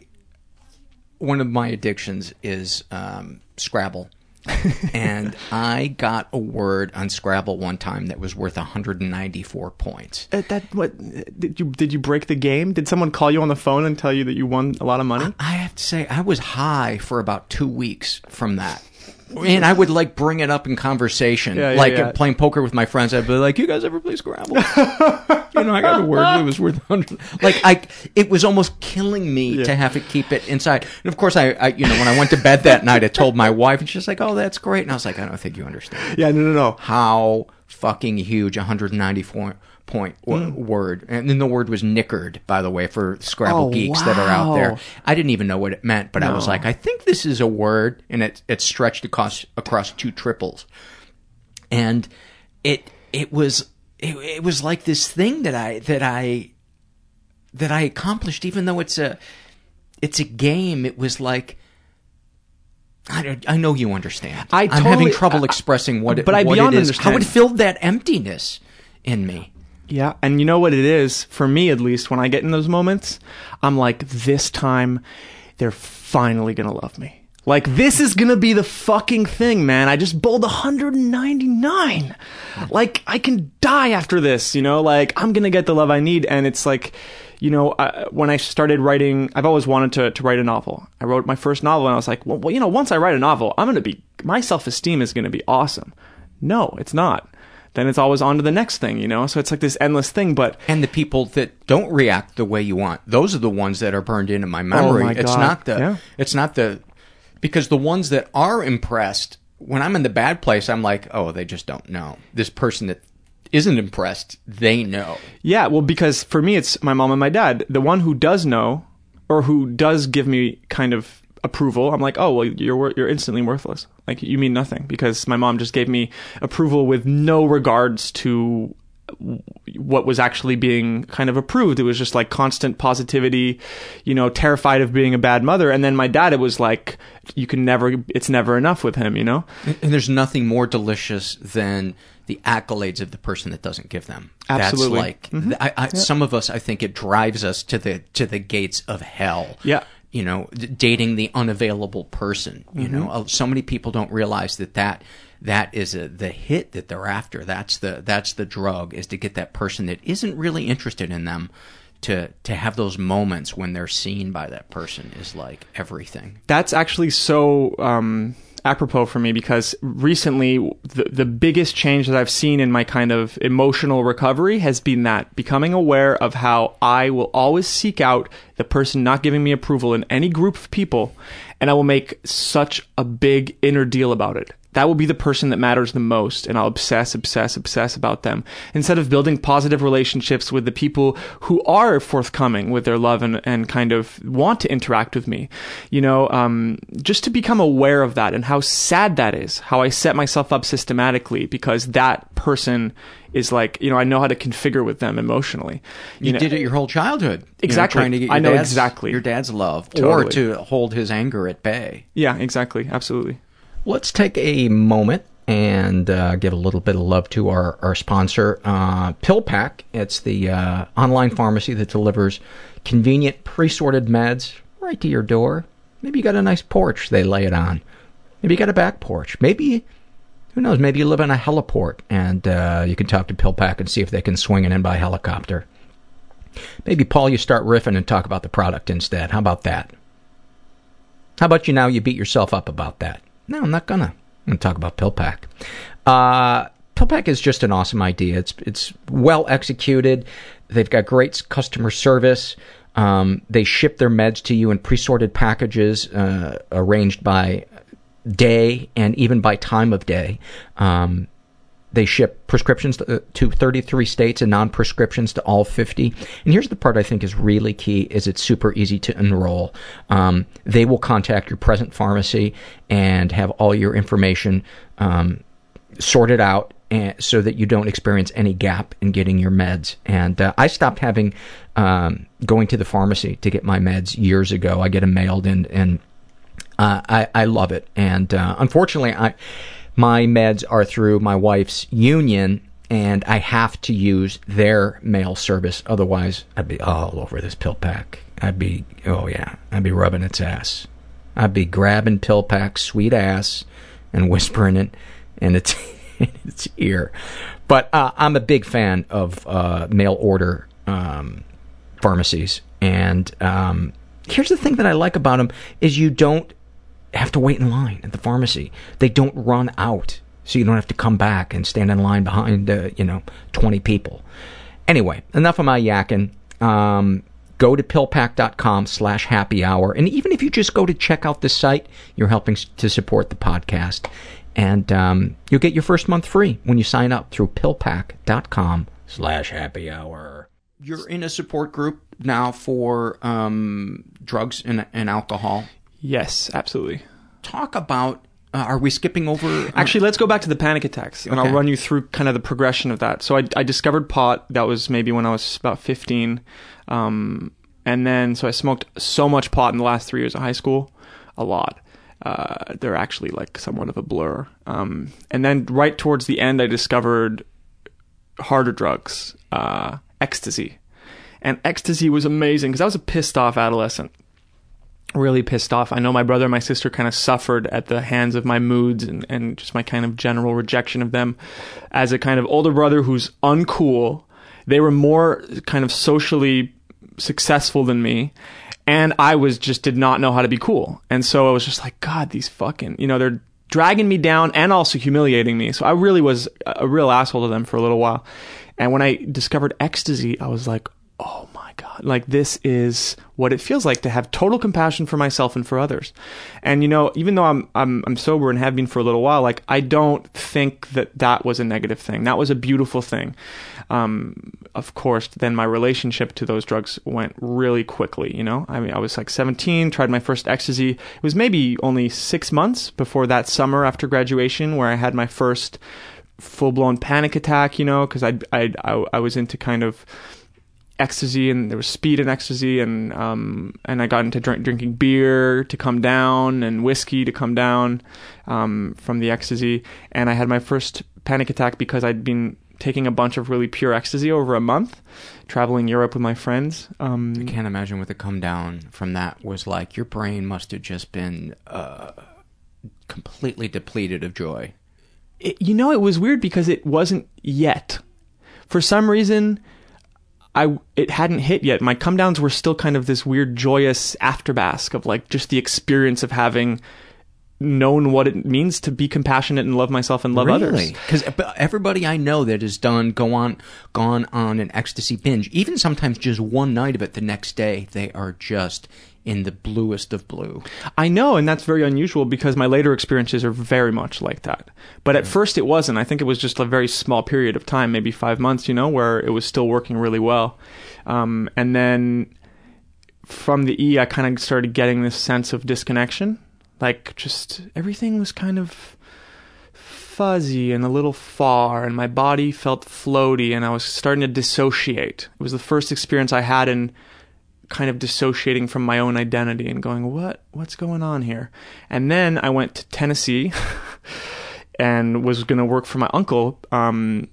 one of my addictions is um, Scrabble. and I got a word on Scrabble one time that was worth 194 points. Uh, that, what, did you, did you break the game? Did someone call you on the phone and tell you that you won a lot of money? I have to say, I was high for about two weeks from that. And I would like bring it up in conversation, Yeah, yeah, like yeah. playing poker with my friends. I'd be like, "You guys ever play Scrabble?" you know, I got a word that was worth hundred. Like I, it was almost killing me to have to keep it inside. And of course, I, I, you know, when I went to bed that night, I told my wife, and she's like, "Oh, that's great." And I was like, "I don't think you understand Yeah, no, no, no. how fucking huge 194 point w- Hmm. word and then the word was knickered by the way for scrabble Oh, geeks that are out there i didn't even know what it meant but i was like i think this is a word and it it stretched across across two triples and it it was it, it was like this thing that i that i that i accomplished even though it's a it's a game it was like I, I know you understand. I I'm having trouble expressing what it, but I what beyond it is. How it filled that emptiness in me. Yeah, and you know what it is for me at least when I get in those moments, I'm like this time they're finally going to love me. Like this is going to be the fucking thing, man. I just bowled 199. Like I can die after this, you know? Like I'm going to get the love I need and it's like you know, I, when I started writing, I've always wanted to, to write a novel. I wrote my first novel and I was like, well, well you know, once I write a novel, I'm going to be, my self esteem is going to be awesome. No, it's not. Then it's always on to the next thing, you know? So it's like this endless thing, but And the people that don't react the way you want, those are the ones that are burned into my oh memory. Oh my it's not the Yeah. it's not the because the ones that are impressed, when I'm in the bad place, I'm like, oh, they just don't know. This person that isn't impressed, they know. Yeah, well, because for me, it's my mom and my dad. The one who does know, or who does give me kind of approval, I'm like, oh, well, you're you're instantly worthless. Like you mean nothing because my mom just gave me approval with no regards to what was actually being kind of approved. It was just like constant positivity, you know, terrified of being a bad mother. And then my dad, it was like, you can never, it's never enough with him, you know? And there's nothing more delicious than the accolades of the person that doesn't give them. Absolutely. That's like mm-hmm. I, I, some of us. I think it drives us to the to the gates of hell. Yeah. You know, dating the unavailable person. You know, Uh, so many people don't realize that that that is a, the hit that they're after. That's the that's the drug is to get that person that isn't really interested in them to to have those moments when they're seen by that person is like everything. that's actually so um, apropos for me because recently the the biggest change that I've seen in my kind of emotional recovery has been that becoming aware of how I will always seek out the person not giving me approval in any group of people, and I will make such a big inner deal about it. That will be the person that matters the most, and I'll obsess, obsess, obsess about them. Instead of building positive relationships with the people who are forthcoming with their love and, and kind of want to interact with me. You know, um, just to become aware of that and how sad that is, how I set myself up systematically because that person is like, you know, I know how to configure with them emotionally. You, know, did it your whole childhood. you know, Exactly. trying to get your I know dad's- exactly. your dad's love, or to hold his anger at bay. Yeah, exactly. Absolutely. Let's take a moment and uh, give a little bit of love to our, our sponsor, uh, PillPack. It's the uh, online pharmacy that delivers convenient pre-sorted meds right to your door. Maybe you got a nice porch they lay it on. Maybe you got a back porch. Maybe, who knows, maybe you live on a heliport and uh, you can talk to PillPack and see if they can swing it in by helicopter. Maybe, Paul, you start riffing and talk about the product instead. How about that? How about you now you beat yourself up about that? No, I'm not gonna. I'm gonna talk about PillPack. Uh, PillPack is just an awesome idea. It's it's well executed. They've got great customer service. Um, they ship their meds to you in pre-sorted packages, uh, arranged by day and even by time of day. Um, they ship prescriptions to, uh, to 33 states and non-prescriptions to all 50. And here's the part I think is really key: is it's super easy to enroll. Um, they will contact your present pharmacy and have all your information um, sorted out and, so that you don't experience any gap in getting your meds. And uh, I stopped having um, going to the pharmacy to get my meds years ago. I get them mailed in, and uh, I, I love it. And uh, unfortunately, I my meds are through my wife's union, and I have to use their mail service. Otherwise, I'd be all over this PillPack. I'd be, oh yeah, I'd be rubbing its ass. I'd be grabbing PillPack's sweet ass and whispering it in its in its ear. But uh, I'm a big fan of uh, mail order um, pharmacies, and um, here's the thing that I like about them is you don't have to wait in line at the pharmacy. They don't run out, so you don't have to come back and stand in line behind, uh, you know, 20 people. Anyway, enough of my yakking. Um, go to pillpack.com slash happy hour. And even if you just go to check out the site, you're helping to support the podcast. And um, you'll get your first month free when you sign up through pillpack.com slash happy hour. You're in a support group now for um, drugs and, and alcohol. Yes, absolutely. Talk about. Uh, are we skipping over? Actually, let's go back to the panic attacks, and Okay. I'll run you through kind of the progression of that. So I, I discovered pot. That was maybe when I was about 15, um, and then so I smoked so much pot in the last three years of high school, a lot. Uh, they're actually like somewhat of a blur. Um, and then right towards the end, I discovered harder drugs, uh, ecstasy, and ecstasy was amazing because I was a pissed off adolescent really pissed off. I know my brother and my sister kind of suffered at the hands of my moods and, and just my kind of general rejection of them. As a kind of older brother who's uncool, they were more kind of socially successful than me. And I was just did not know how to be cool. And so I was just like, God, these fucking, you know, they're dragging me down and also humiliating me. So I really was a real asshole to them for a little while. And when I discovered ecstasy, I was like, oh my God, like this is what it feels like to have total compassion for myself and for others. And you know, even though I'm, I'm, I'm sober and have been for a little while, like I don't think that that was a negative thing. That was a beautiful thing. Um, of course, then my relationship to those drugs went really quickly, you know? I mean, I was like 17, tried my first ecstasy. It was maybe only six months before that summer after graduation where I had my first full blown panic attack, you know, because I, I, I, I was into kind of ecstasy and there was speed in ecstasy and um and I got into drink, drinking beer to come down and whiskey to come down um from the ecstasy and I had my first panic attack because I'd been taking a bunch of really pure ecstasy over a month traveling Europe with my friends um I can't imagine what the come down from that was like. Your brain must have just been uh, completely depleted of joy. it, you know, it was weird because it wasn't yet. For some reason, I it hadn't hit yet. My come downs were still kind of this weird, joyous afterbask of like just the experience of having known what it means to be compassionate and love myself and love others. Because everybody I know that has done go on gone on an ecstasy binge, even sometimes just one night of it, the next day they are just in the bluest of blue. I know, and that's very unusual because my later experiences are very much like that. But at first it wasn't. I think it was just a very small period of time, maybe five months, you know, where it was still working really well. Um, and then from the E, I kind of started getting this sense of disconnection. Like, just everything was kind of fuzzy and a little far, and my body felt floaty, and I was starting to dissociate. It was the first experience I had in kind of dissociating from my own identity and going, what, what's going on here? And then I went to Tennessee and was going to work for my uncle. Um,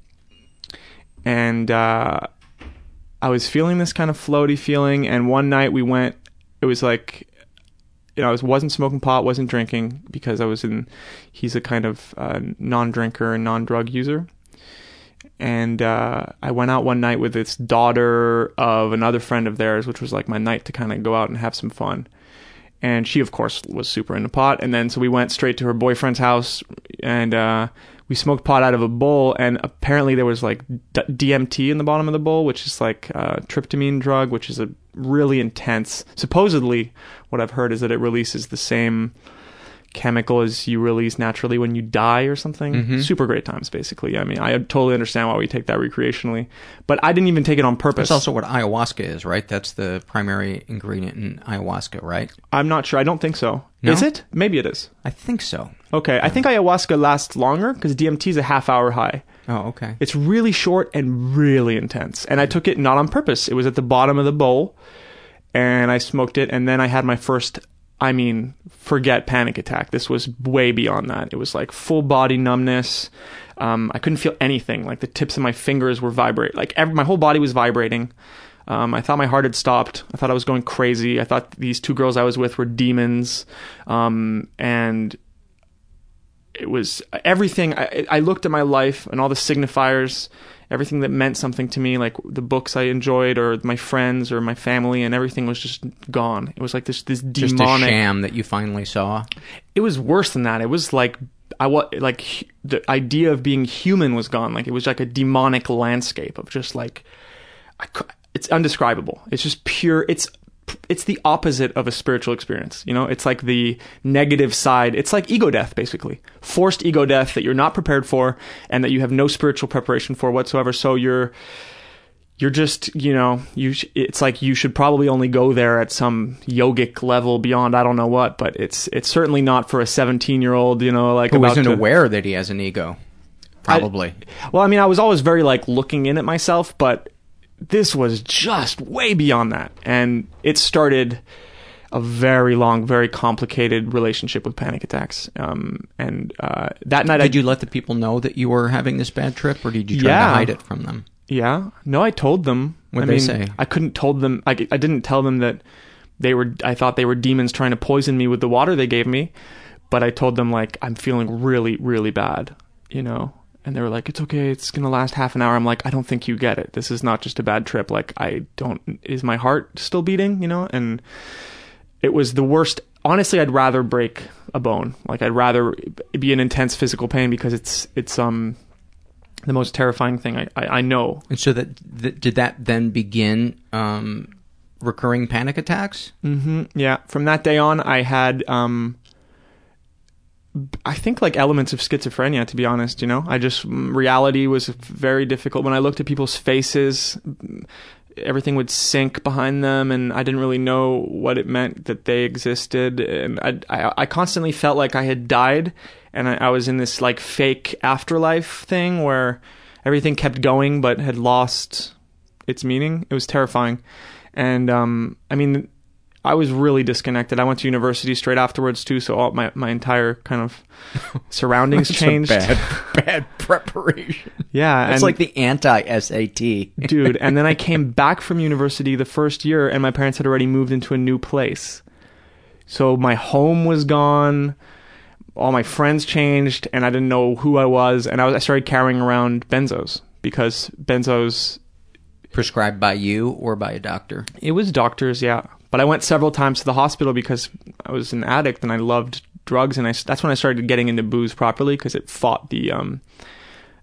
and, uh, I was feeling this kind of floaty feeling. And one night we went, it was like, you know, I was, wasn't smoking pot, wasn't drinking because I was in, he's a kind of, uh, non-drinker and non-drug user and uh, I went out one night with this daughter of another friend of theirs, which was like my night to kind of go out and have some fun. And she, of course, was super into pot. And then so we went straight to her boyfriend's house, and uh, we smoked pot out of a bowl. And apparently there was like D- DMT in the bottom of the bowl, which is like a tryptamine drug, which is a really intense. Supposedly, what I've heard is that it releases the same chemical as you release naturally when you die or something. Mhm. Super great times, basically. I mean, I totally understand why we take that recreationally, but I didn't even take it on purpose. That's also what ayahuasca is, right? That's the primary ingredient in ayahuasca, right? I'm not sure. I don't think so. No? Is it? Maybe it is. I think so. Okay, I think ayahuasca lasts longer because DMT is a half hour high. Oh, okay. It's really short and really intense. And I took it not on purpose. It was at the bottom of the bowl, and I smoked it, and then I had my first. I mean, forget panic attack. This was way beyond that. It was like full body numbness. Um, I couldn't feel anything. Like the tips of my fingers were vibrating. Like every, my whole body was vibrating. Um, I thought my heart had stopped. I thought I was going crazy. I thought these two girls I was with were demons. Um, and it was everything. I, I looked at my life and all the signifiers, everything that meant something to me, like the books I enjoyed or my friends or my family, and everything was just gone. It was like this this Just demonic. a sham that you finally saw. It was worse than that. It was like I was like the idea of being human was gone. Like it was like a demonic landscape of just like I, it's undescribable. It's just pure. It's it's the opposite of a spiritual experience. You know, it's like the negative side. It's like ego death, basically. Forced ego death that you're not prepared for and that you have no spiritual preparation for whatsoever. So you're, you're just, you know, you, sh- it's like you should probably only go there at some yogic level beyond I don't know what, but it's, it's certainly not for a 17 year old, you know, like Who about isn't to- aware that he has an ego. Probably. well, I mean, I was always very like looking in at myself, but this was just way beyond that. And it started a very long, very complicated relationship with panic attacks. Um, and uh, that night, I did I you let the people know that you were having this bad trip, or did you try Yeah. to hide it from them? Yeah. No, I told them. What'd they mean, say? I couldn't told them. I, I didn't tell them that they were. I thought they were demons trying to poison me with the water they gave me, but I told them like I'm feeling really, really bad. You know. And they were like, "It's okay. It's gonna last half an hour." I'm like, "I don't think you get it. This is not just a bad trip. Like, I don't. Is my heart still beating? You know?" And it was the worst honestly, I'd rather break a bone. Like I'd rather be in intense physical pain because it's it's um the most terrifying thing I I, I know. And so that th- did that then begin um, recurring panic attacks? Mm-hmm. Yeah. From that day on, I had, um, I think like elements of schizophrenia, to be honest, you know, I just, reality was very difficult. When I looked at people's faces, everything would sink behind them and I didn't really know what it meant that they existed. And I, I, I constantly felt like I had died and I, I was in this like fake afterlife thing where everything kept going but had lost its meaning. It was terrifying. And, um, I mean, I was really disconnected. I went to university straight afterwards too, so all my, my entire kind of surroundings changed. bad, bad preparation. Yeah, It's like the anti SAT. dude. And then I came back from university the first year, and my parents had already moved into a new place. So my home was gone. All my friends changed, and I didn't know who I was. And I, was, I started carrying around benzos because benzos. Prescribed by you or by a doctor? It was doctors, yeah. But I went several times to the hospital because I was an addict and I loved drugs, and I, that's when I started getting into booze properly because it fought the um,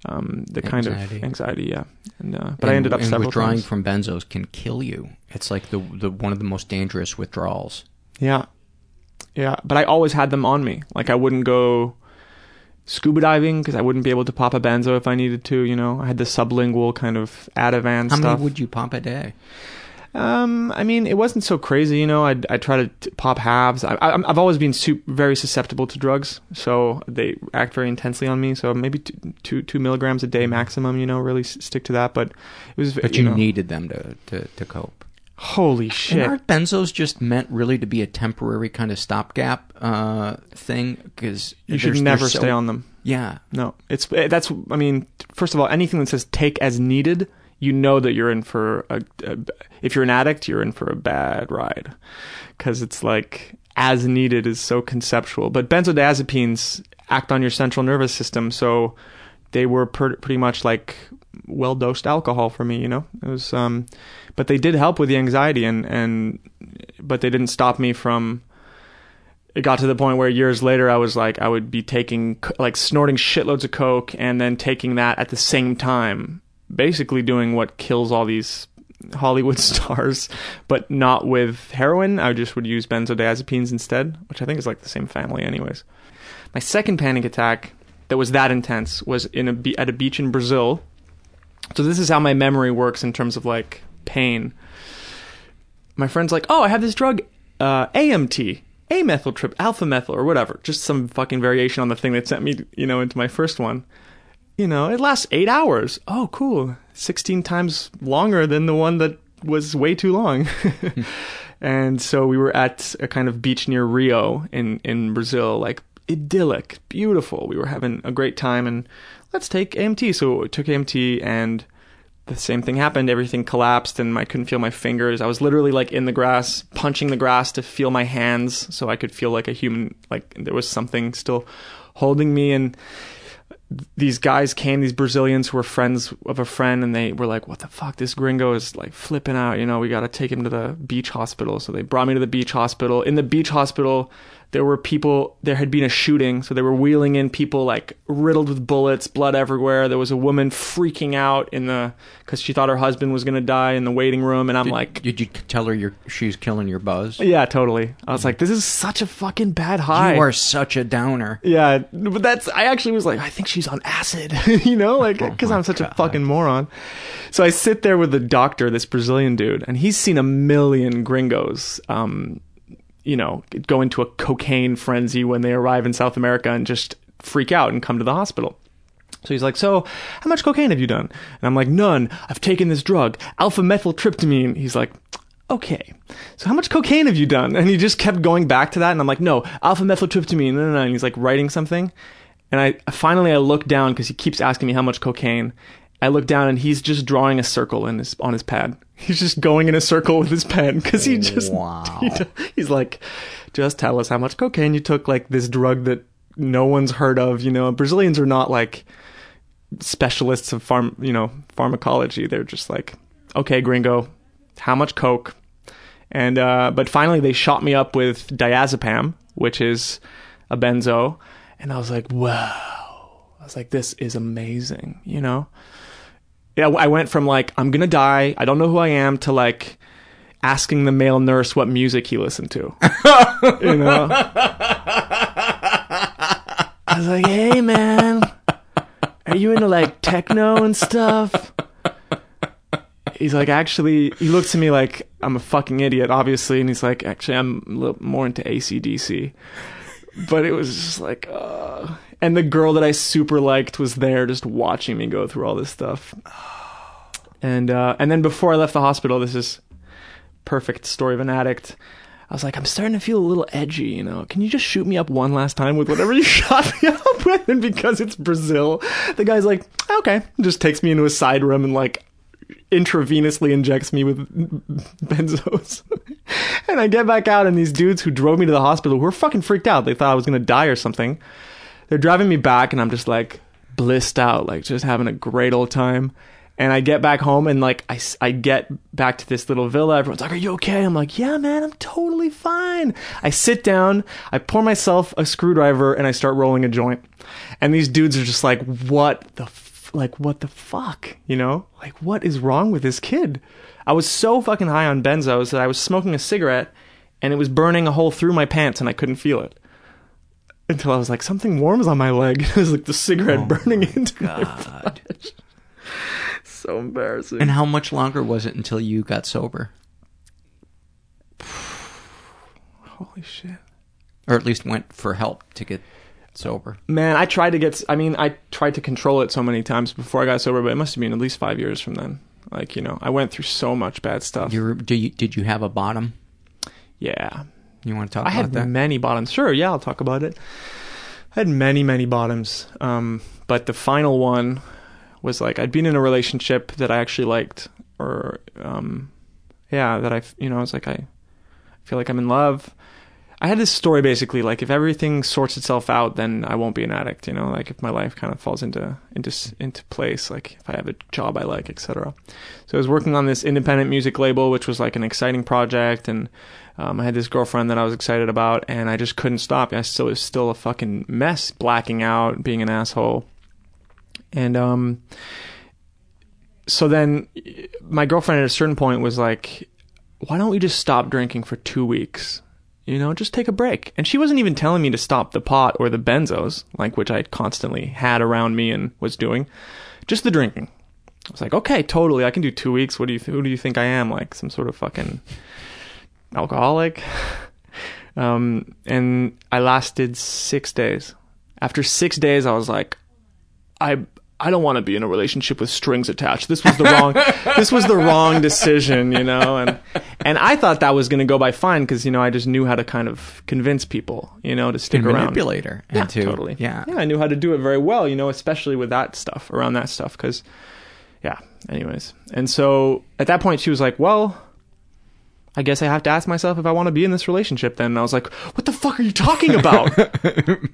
um, the kind Anxiety. of anxiety, yeah. And uh, but I ended up and withdrawing times. from benzos can kill you. It's like the the one of the most dangerous withdrawals. Yeah. Yeah, but I always had them on me. Like I wouldn't go scuba diving because I wouldn't be able to pop a benzo if I needed to, you know. I had the sublingual kind of Ativan How stuff. many would you pop a day? Um, I mean, it wasn't so crazy, you know. I'd, i try to t- pop halves. I, I, I've always been su- very susceptible to drugs, so they act very intensely on me. So maybe two, two, two milligrams a day maximum, you know, really s- stick to that. But it was, But you, know, needed them to, to, to cope. holy And shit. aren't benzos just meant really to be a temporary kind of stopgap uh, thing? Because you should never stay on them. Yeah, No, it's eh, that's. I mean, first of all, anything that says "take as needed," you know that you're in for a. a if you're an addict, you're in for a bad ride, because it's like as needed is so conceptual. But benzodiazepines act on your central nervous system, so they were per, pretty much like well dosed alcohol for me. You know, it was. Um, but they did help with the anxiety, and and but they didn't stop me from it got to the point where years later I was like I would be taking like snorting shitloads of coke and then taking that at the same time basically doing what kills all these Hollywood stars but not with heroin. I just would use benzodiazepines instead which I think is like the same family anyways. My second panic attack that was that intense was in a at a beach in Brazil. So this is how my memory works in terms of like pain. My friend's like, "Oh, I have this drug, uh, AMT, amethyltrip, alpha methyl, or whatever, just some fucking variation on the thing that sent me, you know, into my first one. You know, it lasts eight hours. Oh, cool, sixteen times longer than the one that was way too long." and so we were at a kind of beach near Rio in in Brazil, like idyllic, beautiful. We were having a great time, and let's take AMT. So we took AMT and the same thing happened. Everything collapsed and I couldn't feel my fingers. I was literally like in the grass, punching the grass to feel my hands so I could feel like a human, like there was something still holding me. And these guys came, these Brazilians who were friends of a friend, and they were like, What the fuck? This gringo is like flipping out. You know, we got to take him to the beach hospital. So they brought me to the beach hospital. In the beach hospital, there were people, there had been a shooting. So they were wheeling in people like riddled with bullets, blood everywhere. There was a woman freaking out in the, because she thought her husband was going to die in the waiting room. And I'm did, like, did you tell her you're, she's killing your buzz? Yeah, totally. I was like, This is such a fucking bad high. You are such a downer. Yeah, but that's I actually was like, I think she's on acid, you know, like because I'm such a fucking moron. So I sit there with the doctor, this Brazilian dude, and he's seen a million gringos, um, you know, go into a cocaine frenzy when they arrive in South America and just freak out and come to the hospital. So he's like, So, how much cocaine have you done? And I'm like, None. I've taken this drug, alpha methyltryptamine. He's like, Okay. So, how much cocaine have you done? And he just kept going back to that. And I'm like, No, alpha methyltryptamine. No, no, no. And he's like writing something. And I finally I look down because he keeps asking me how much cocaine. I look down and he's just drawing a circle in his on his pad. He's just going in a circle with his pen because he just Wow. he, he's like, just tell us how much cocaine you took, like this drug that no one's heard of. You know, Brazilians are not like specialists of farm, you know, pharmacology. They're just like, okay, gringo, how much coke? And uh, but finally they shot me up with diazepam, which is a benzo, and I was like, wow. I was like, this is amazing, you know. Yeah, I went from like I'm gonna die, I don't know who I am, to like asking the male nurse what music he listened to. you know. I was like, hey man, are you into like techno and stuff? He's like, actually, he looks at me like I'm a fucking idiot, obviously, and he's like, actually, I'm a little more into ACDC. But it was just like, uh. And the girl that I super liked was there, just watching me go through all this stuff. And uh, and then before I left the hospital, this is perfect story of an addict. I was like, I'm starting to feel a little edgy, you know. Can you just shoot me up one last time with whatever you shot me up with? And because it's Brazil, the guy's like, okay, just takes me into a side room and like intravenously injects me with benzos. and I get back out, and these dudes who drove me to the hospital were fucking freaked out. They thought I was gonna die or something. They're driving me back, and I'm just like blissed out, like just having a great old time. And I get back home and like I, I get back to this little villa. Everyone's like, "Are you okay?" I'm like, "Yeah, man, I'm totally fine." I sit down, I pour myself a screwdriver, and I start rolling a joint. And these dudes are just like, "What the f- like what the fuck?" You know? Like what is wrong with this kid? I was so fucking high on benzos that I was smoking a cigarette and it was burning a hole through my pants and I couldn't feel it. Until I was like, something warms on my leg. It was like the cigarette oh burning into my God. so embarrassing. and how much longer was it until you got sober? Holy shit. Or at least went for help to get sober? Man, I tried to get. I mean, I tried to control it so many times before I got sober, but it must have been at least five years from then. Like you know, I went through so much bad stuff. You were, do you, did you have a bottom? yeah, You want to talk I about had that? many bottoms. Sure, yeah, I'll talk about it. I had many, many bottoms. Um, but the final one was like I'd been in a relationship that I actually liked, or um, yeah, that I, you know, I was like I feel like I'm in love. I had this story basically like if everything sorts itself out, then I won't be an addict. You know, like if my life kind of falls into into into place, like if I have a job I like, etc. So I was working on this independent music label, which was like an exciting project, and um, I had this girlfriend that I was excited about, and I just couldn't stop. I still was still a fucking mess, blacking out, being an asshole, and um. So then, my girlfriend at a certain point was like, "Why don't we just stop drinking for two weeks?" you know, just take a break. And she wasn't even telling me to stop the pot or the benzos, like which I constantly had around me and was doing, just the drinking. I was like, okay, totally, I can do two weeks. What do you, th- who do you think I am? Like some sort of fucking alcoholic? um, and I lasted six days. After six days, I was like, I I don't want to be in a relationship with strings attached. This was the wrong this was the wrong decision, you know, and and I thought that was going to go by fine because you know I just knew how to kind of convince people, you know, to stick To around. manipulate her Yeah, into- totally. yeah. yeah, I knew how to do it very well, you know, especially with that stuff around that stuff because, yeah. Anyways, and so at that point she was like, "Well, I guess I have to ask myself if I want to be in this relationship." Then and I was like, "What the fuck are you talking about?"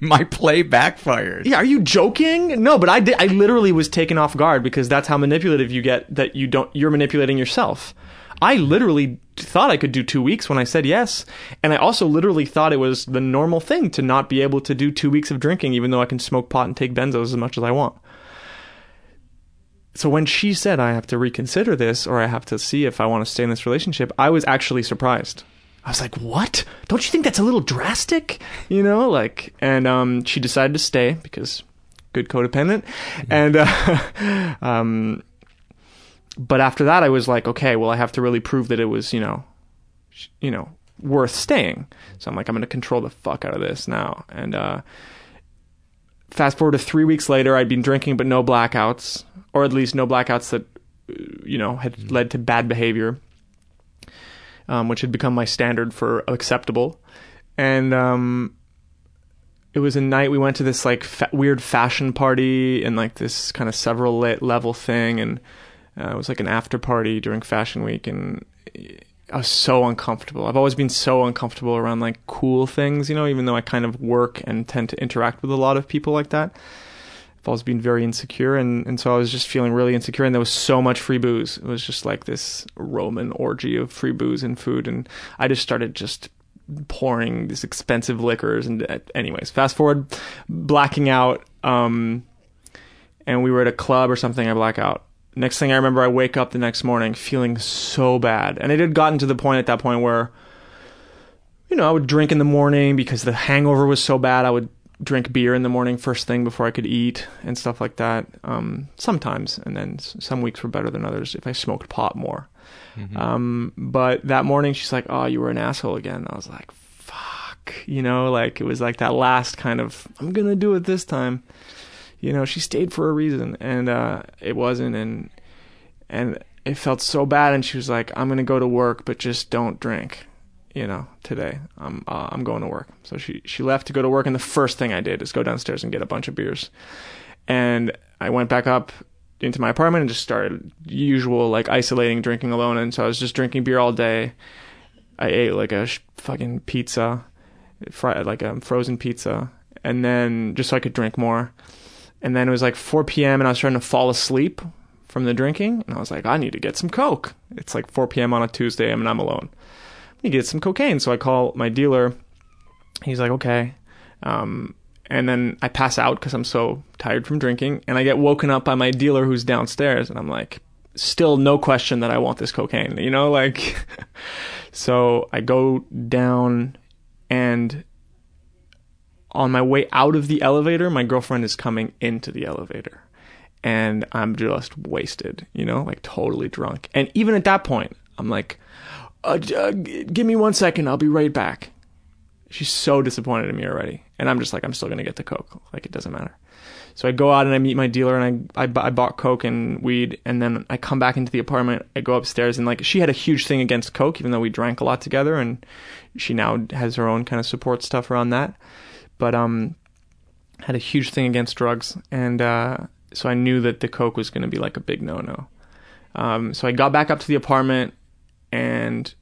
My play backfired. Yeah, are you joking? No, but I did. I literally was taken off guard because that's how manipulative you get. That you don't. You're manipulating yourself. I literally thought I could do two weeks when I said yes, and I also literally thought it was the normal thing to not be able to do two weeks of drinking, even though I can smoke pot and take benzos as much as I want. So when she said I have to reconsider this or I have to see if I want to stay in this relationship, I was actually surprised. I was like, "What? Don't you think that's a little drastic?" You know, like and um she decided to stay because good codependent. And uh, um but after that I was like, "Okay, well I have to really prove that it was, you know, sh- you know, worth staying." So I'm like, "I'm going to control the fuck out of this now." And uh fast forward to 3 weeks later, I'd been drinking but no blackouts or at least no blackouts that uh, you know had led to bad behavior um, which had become my standard for acceptable and um, it was a night we went to this like fa- weird fashion party and like this kind of several level thing and uh, it was like an after party during fashion week and I was so uncomfortable. I've always been so uncomfortable around like cool things, you know, even though I kind of work and tend to interact with a lot of people like that. I've always been very insecure, and and so I was just feeling really insecure, and there was so much free booze. It was just like this Roman orgy of free booze and food, and I just started just pouring these expensive liquors and uh, anyways fast forward blacking out um and we were at a club or something i black out next thing i remember i wake up the next morning feeling so bad and it had gotten to the point at that point where you know i would drink in the morning because the hangover was so bad i would drink beer in the morning first thing before i could eat and stuff like that um sometimes and then s- some weeks were better than others if i smoked pot more um, but that morning she's like, "Oh, you were an asshole again." I was like, "Fuck," you know, like it was like that last kind of, "I'm gonna do it this time." You know, she stayed for a reason, and uh, it wasn't, and and it felt so bad. And she was like, "I'm gonna go to work, but just don't drink." You know, today. I'm uh, I'm going to work. So she she left to go to work, and the first thing I did is go downstairs and get a bunch of beers, and I went back up into my apartment and just started usual like isolating drinking alone. And so i was just drinking beer all day. I ate like a sh- fucking pizza fri- like a frozen pizza and then just so i could drink more. And then it was like 4 p.m and i was starting to fall asleep from the drinking. And i was like i need to get some coke. It's like 4 p.m on a tuesday and i'm alone to get some cocaine. So i call my dealer. He's like okay. Um, and then I pass out because I'm so tired from drinking, and I get woken up by my dealer who's downstairs, and I'm like, still no question that I want this cocaine, you know, like. so I go down, and on my way out of the elevator, my girlfriend is coming into the elevator, and I'm just wasted, you know, like totally drunk, and even at that point, I'm like, uh, uh, give me one second, I'll be right back. She's so disappointed in me already. And i'm just like i'm still gonna get the coke. Like it doesn't matter. So i go out and i meet my dealer and i i, I bought coke and weed. And then i come back into the apartment. I go upstairs and like she had a huge thing against coke even though we drank a lot together. And she now has her own kind of support stuff around that. But um had a huge thing against drugs. And uh so i knew that the coke was gonna be like a big no no um so i got back up to the apartment and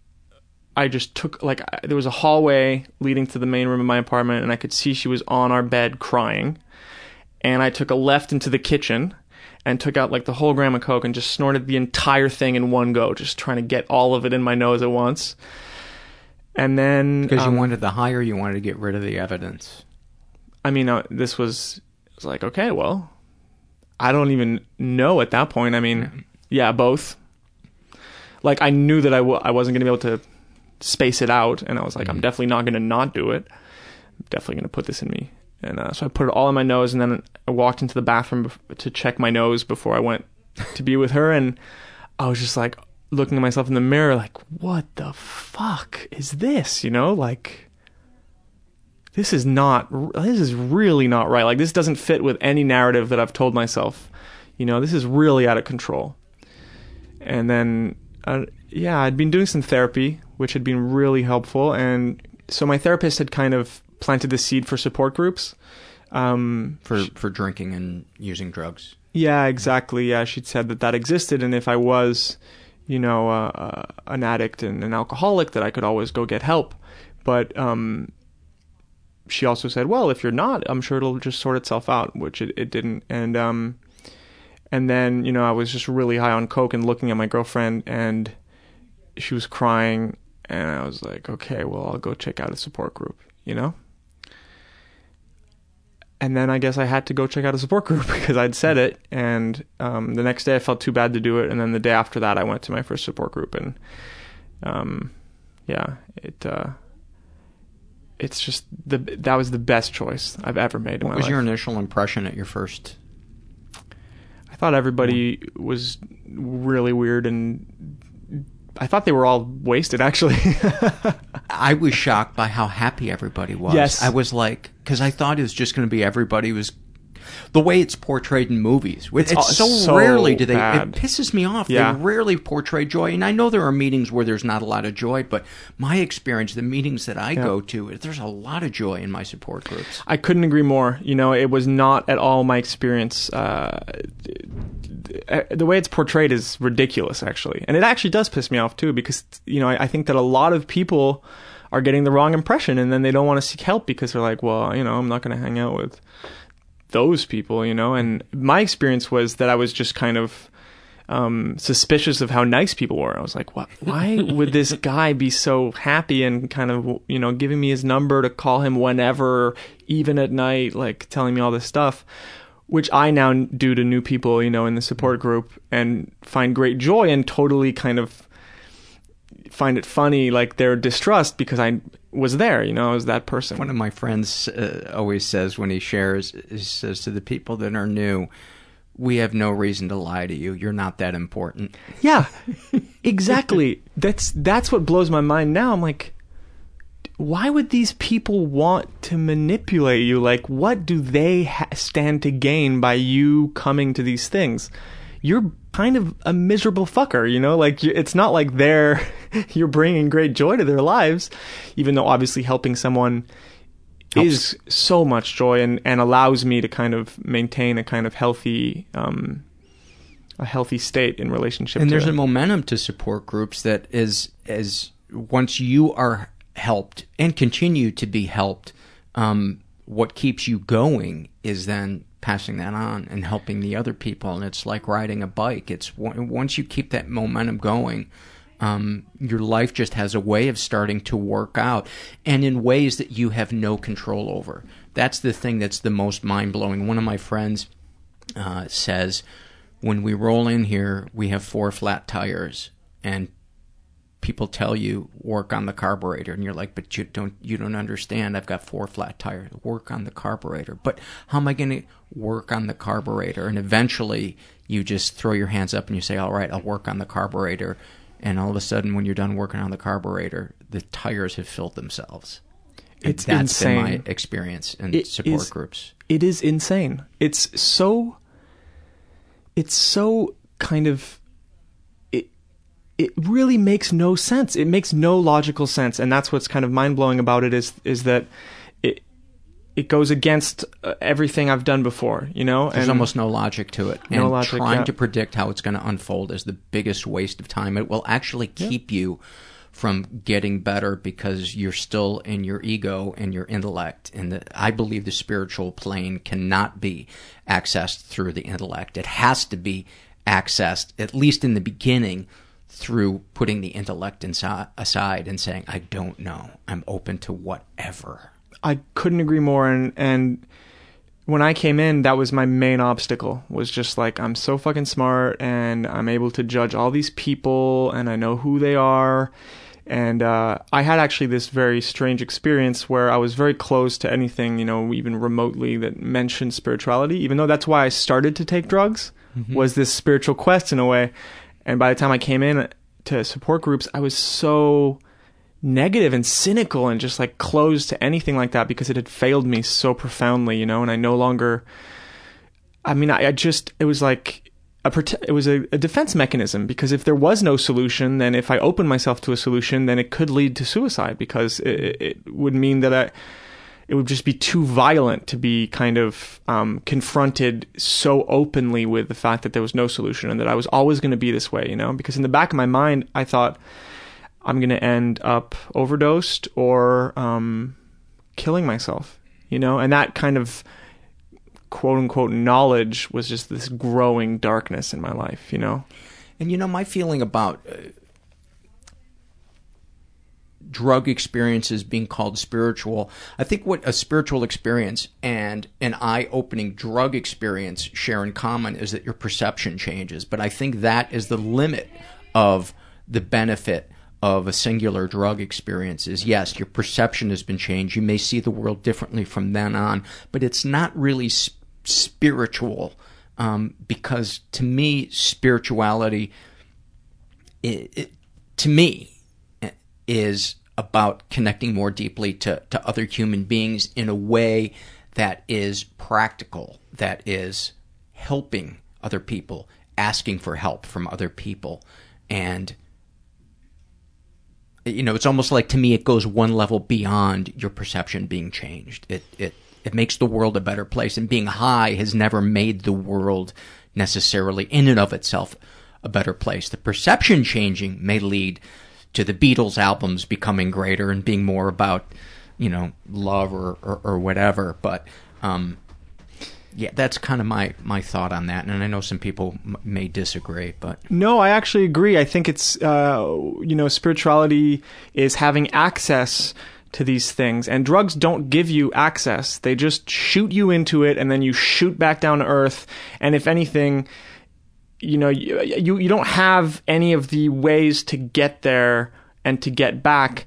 I just took like I- there was a hallway leading to the main room of my apartment, and I could see she was on our bed crying. And I took a left into the kitchen and took out like the whole gram of coke and just snorted the entire thing in one go, just trying to get all of it in my nose at once. And then Because um, you wanted the higher, you wanted to get rid of the evidence. I mean, uh, this was it was like okay, well, I don't even know at that point. I mean, yeah, both. Like I knew that I w- I wasn't going to be able to space it out, and I was like, I'm definitely not going to not do it. I'm definitely going to put this in me, and uh, so I put it all in my nose, and then I walked into the bathroom to check my nose before I went to be with her, and I was just like looking at myself in the mirror, like, what the fuck is this? You know, like this is not this is really not right. Like this doesn't fit with any narrative that i've told myself. You know this is really out of control. And then uh, yeah i'd been doing some therapy which had been really helpful and so my therapist had kind of planted the seed for support groups um, For, for drinking and using drugs. yeah, exactly. Yeah, she'd said that that existed, and if I was, you know, uh, uh, an addict and an alcoholic, that I could always go get help. But um, she also said, well, if you're not, I'm sure it'll just sort itself out, which it, it didn't. And um, and then you know, I was just really high on coke and looking at my girlfriend, and she was crying, and I was like, okay, well, I'll go check out a support group, you know and then I guess I had to go check out a support group because I'd said it. And um, the next day I felt too bad to do it, and then the day after that I went to my first support group, and um, yeah, it uh, it's just the that was the best choice I've ever made in What my was life. your initial impression at your first? I thought everybody was really weird, and I thought they were all wasted. Actually, I was shocked by how happy everybody was. Yes. I was like, because I thought it was just going to be everybody was the way it's portrayed in movies. It's, all- so, so rarely do they. bad. It pisses me off. Yeah. They rarely portray joy, and I know there are meetings where there's not a lot of joy, but my experience, the meetings that I go to, there's a lot of joy in my support groups. I couldn't agree more. You know, it was not at all my experience. Uh, the way it's portrayed is ridiculous, actually, and it actually does piss me off too, because you know I, I think that a lot of people are getting the wrong impression, and then they don't want to seek help because they're like, well, you know, I'm not going to hang out with those people, you know. And my experience was that I was just kind of um, suspicious of how nice people were. I was like, what, why would this guy be so happy and kind of, you know, giving me his number to call him whenever, even at night, like telling me all this stuff, which I now do to new people, you know, in the support group and find great joy and totally kind of find it funny, like their distrust because I was there, you know, I was that person. One of my friends uh, always says when he shares, he says to the people that are new, we have no reason to lie to you. You're not that important. Yeah, exactly. that's that's what blows my mind now. I'm like, why would these people want to manipulate you? Like, what do they ha- stand to gain by you coming to these things? You're kind of a miserable fucker, you know. Like, it's not like they're you're bringing great joy to their lives, even though obviously helping someone is so much joy and, and allows me to kind of maintain a kind of healthy um, a healthy state in relationship And there's it. a momentum to support groups that is as once you are helped and continue to be helped, um, what keeps you going is then passing that on and helping the other people. And it's like riding a bike. It's once you keep that momentum going, um, your life just has a way of starting to work out and in ways that you have no control over. That's the thing that's the most mind blowing. One of my friends uh, says, when we roll in here, we have four flat tires, and people tell you work on the carburetor, and you're like, but you don't you don't understand. I've got four flat tires. Work on the carburetor. But how am I going to work on the carburetor? And eventually, you just throw your hands up and you say, all right, I'll work on the carburetor. And all of a sudden, when you're done working on the carburetor, the tires have filled themselves. And It's that's been my insane. experience in It support is- groups. it is insane. It's so it's so kind of it really makes no sense. It makes no logical sense and that's what's kind of mind-blowing about it is is that it it goes against uh, everything I've done before, you know? There's and almost no logic to it. No and logic, trying yeah. to predict how it's going to unfold is the biggest waste of time. It will actually keep you from getting better because you're still in your ego and your intellect. And the, I believe the spiritual plane cannot be accessed through the intellect. It has to be accessed, at least in the beginning, through putting the intellect inside, aside and saying, I don't know. I'm open to whatever. I couldn't agree more and and when I came in that was my main obstacle was just like I'm so fucking smart and I'm able to judge all these people and I know who they are and uh, I had actually this very strange experience where I was very close to anything you know even remotely that mentioned spirituality even though that's why I started to take drugs was this spiritual quest in a way and by the time I came in to support groups I was so negative and cynical and just like closed to anything like that because it had failed me so profoundly, you know, and I no longer I mean, I, I just it was like a it was a, a defense mechanism because if there was no solution, then if I opened myself to a solution, then it could lead to suicide because it, it would mean that I it would just be too violent to be kind of um, confronted so openly with the fact that there was no solution and that I was always going to be this way, you know. Because in the back of my mind, I thought I'm going to end up overdosed or um, killing myself, you know, and that kind of quote unquote knowledge was just this growing darkness in my life, you know. And you know, my feeling about uh, drug experiences being called spiritual, I think what a spiritual experience and an eye opening drug experience share in common is that your perception changes. But I think that is the limit of the benefit of a singular drug experience is yes, your perception has been changed. You may see the world differently from then on, but it's not really s- spiritual um, because to me, spirituality, it, it, to me, is about connecting more deeply to, to other human beings in a way that is practical, that is helping other people, asking for help from other people. And, you know, it's almost like to me, it goes one level beyond your perception being changed. It, it, it makes the world a better place. And being high has never made the world necessarily, in and of itself, a better place. The perception changing may lead to the Beatles albums becoming greater and being more about, you know, love or, or, or whatever. But um, Yeah, that's kind of my my thought on that, and I know some people m- may disagree, but No, I actually agree. I think it's uh, you know spirituality is having access to these things, and drugs don't give you access. They just shoot you into it, and then you shoot back down to earth. And if anything, you know you you, you don't have any of the ways to get there and to get back.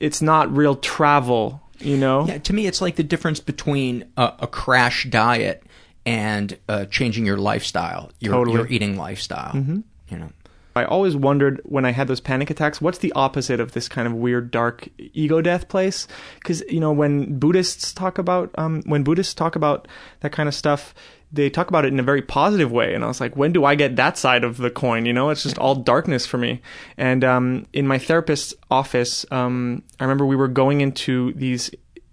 It's not real travel, you know. yeah, to me, it's like the difference between a, a crash diet and uh, changing your lifestyle, your Totally. your eating lifestyle. Mm-hmm. You know, I always wondered when I had those panic attacks, what's the opposite of this kind of weird, dark ego death place? Because you know, when Buddhists talk about um, when Buddhists talk about that kind of stuff, they talk about it in a very positive way. And I was like, when do I get that side of the coin? You know, it's just all darkness for me. And um, in my therapist's office, um, I remember we were going into these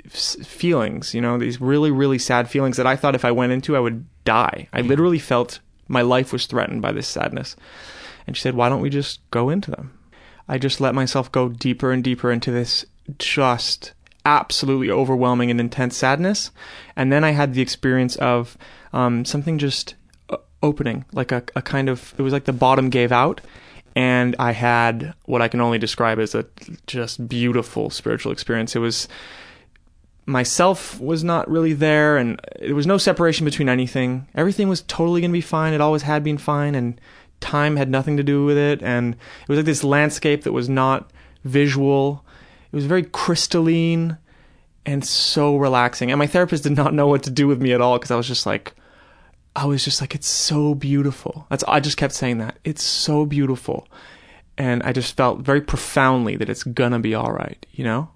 feelings, you know, these really, really sad feelings that I thought if I went into, I would die. I literally felt my life was threatened by this sadness. And she said, why don't we just go into them? I just let myself go deeper and deeper into this just absolutely overwhelming and intense sadness. And then I had the experience of um, something just uh, opening, like a, a kind of, it was like the bottom gave out. And I had what I can only describe as a just beautiful spiritual experience. It was, myself was not really there and there was no separation between anything. Everything was totally going to be fine. It always had been fine and time had nothing to do with it and it was like this landscape that was not visual. It was very crystalline and so relaxing. And my therapist did not know what to do with me at all because I was just like I was just like it's so beautiful. That's I just kept saying that. It's so beautiful. And I just felt very profoundly that it's gonna be all right, you know?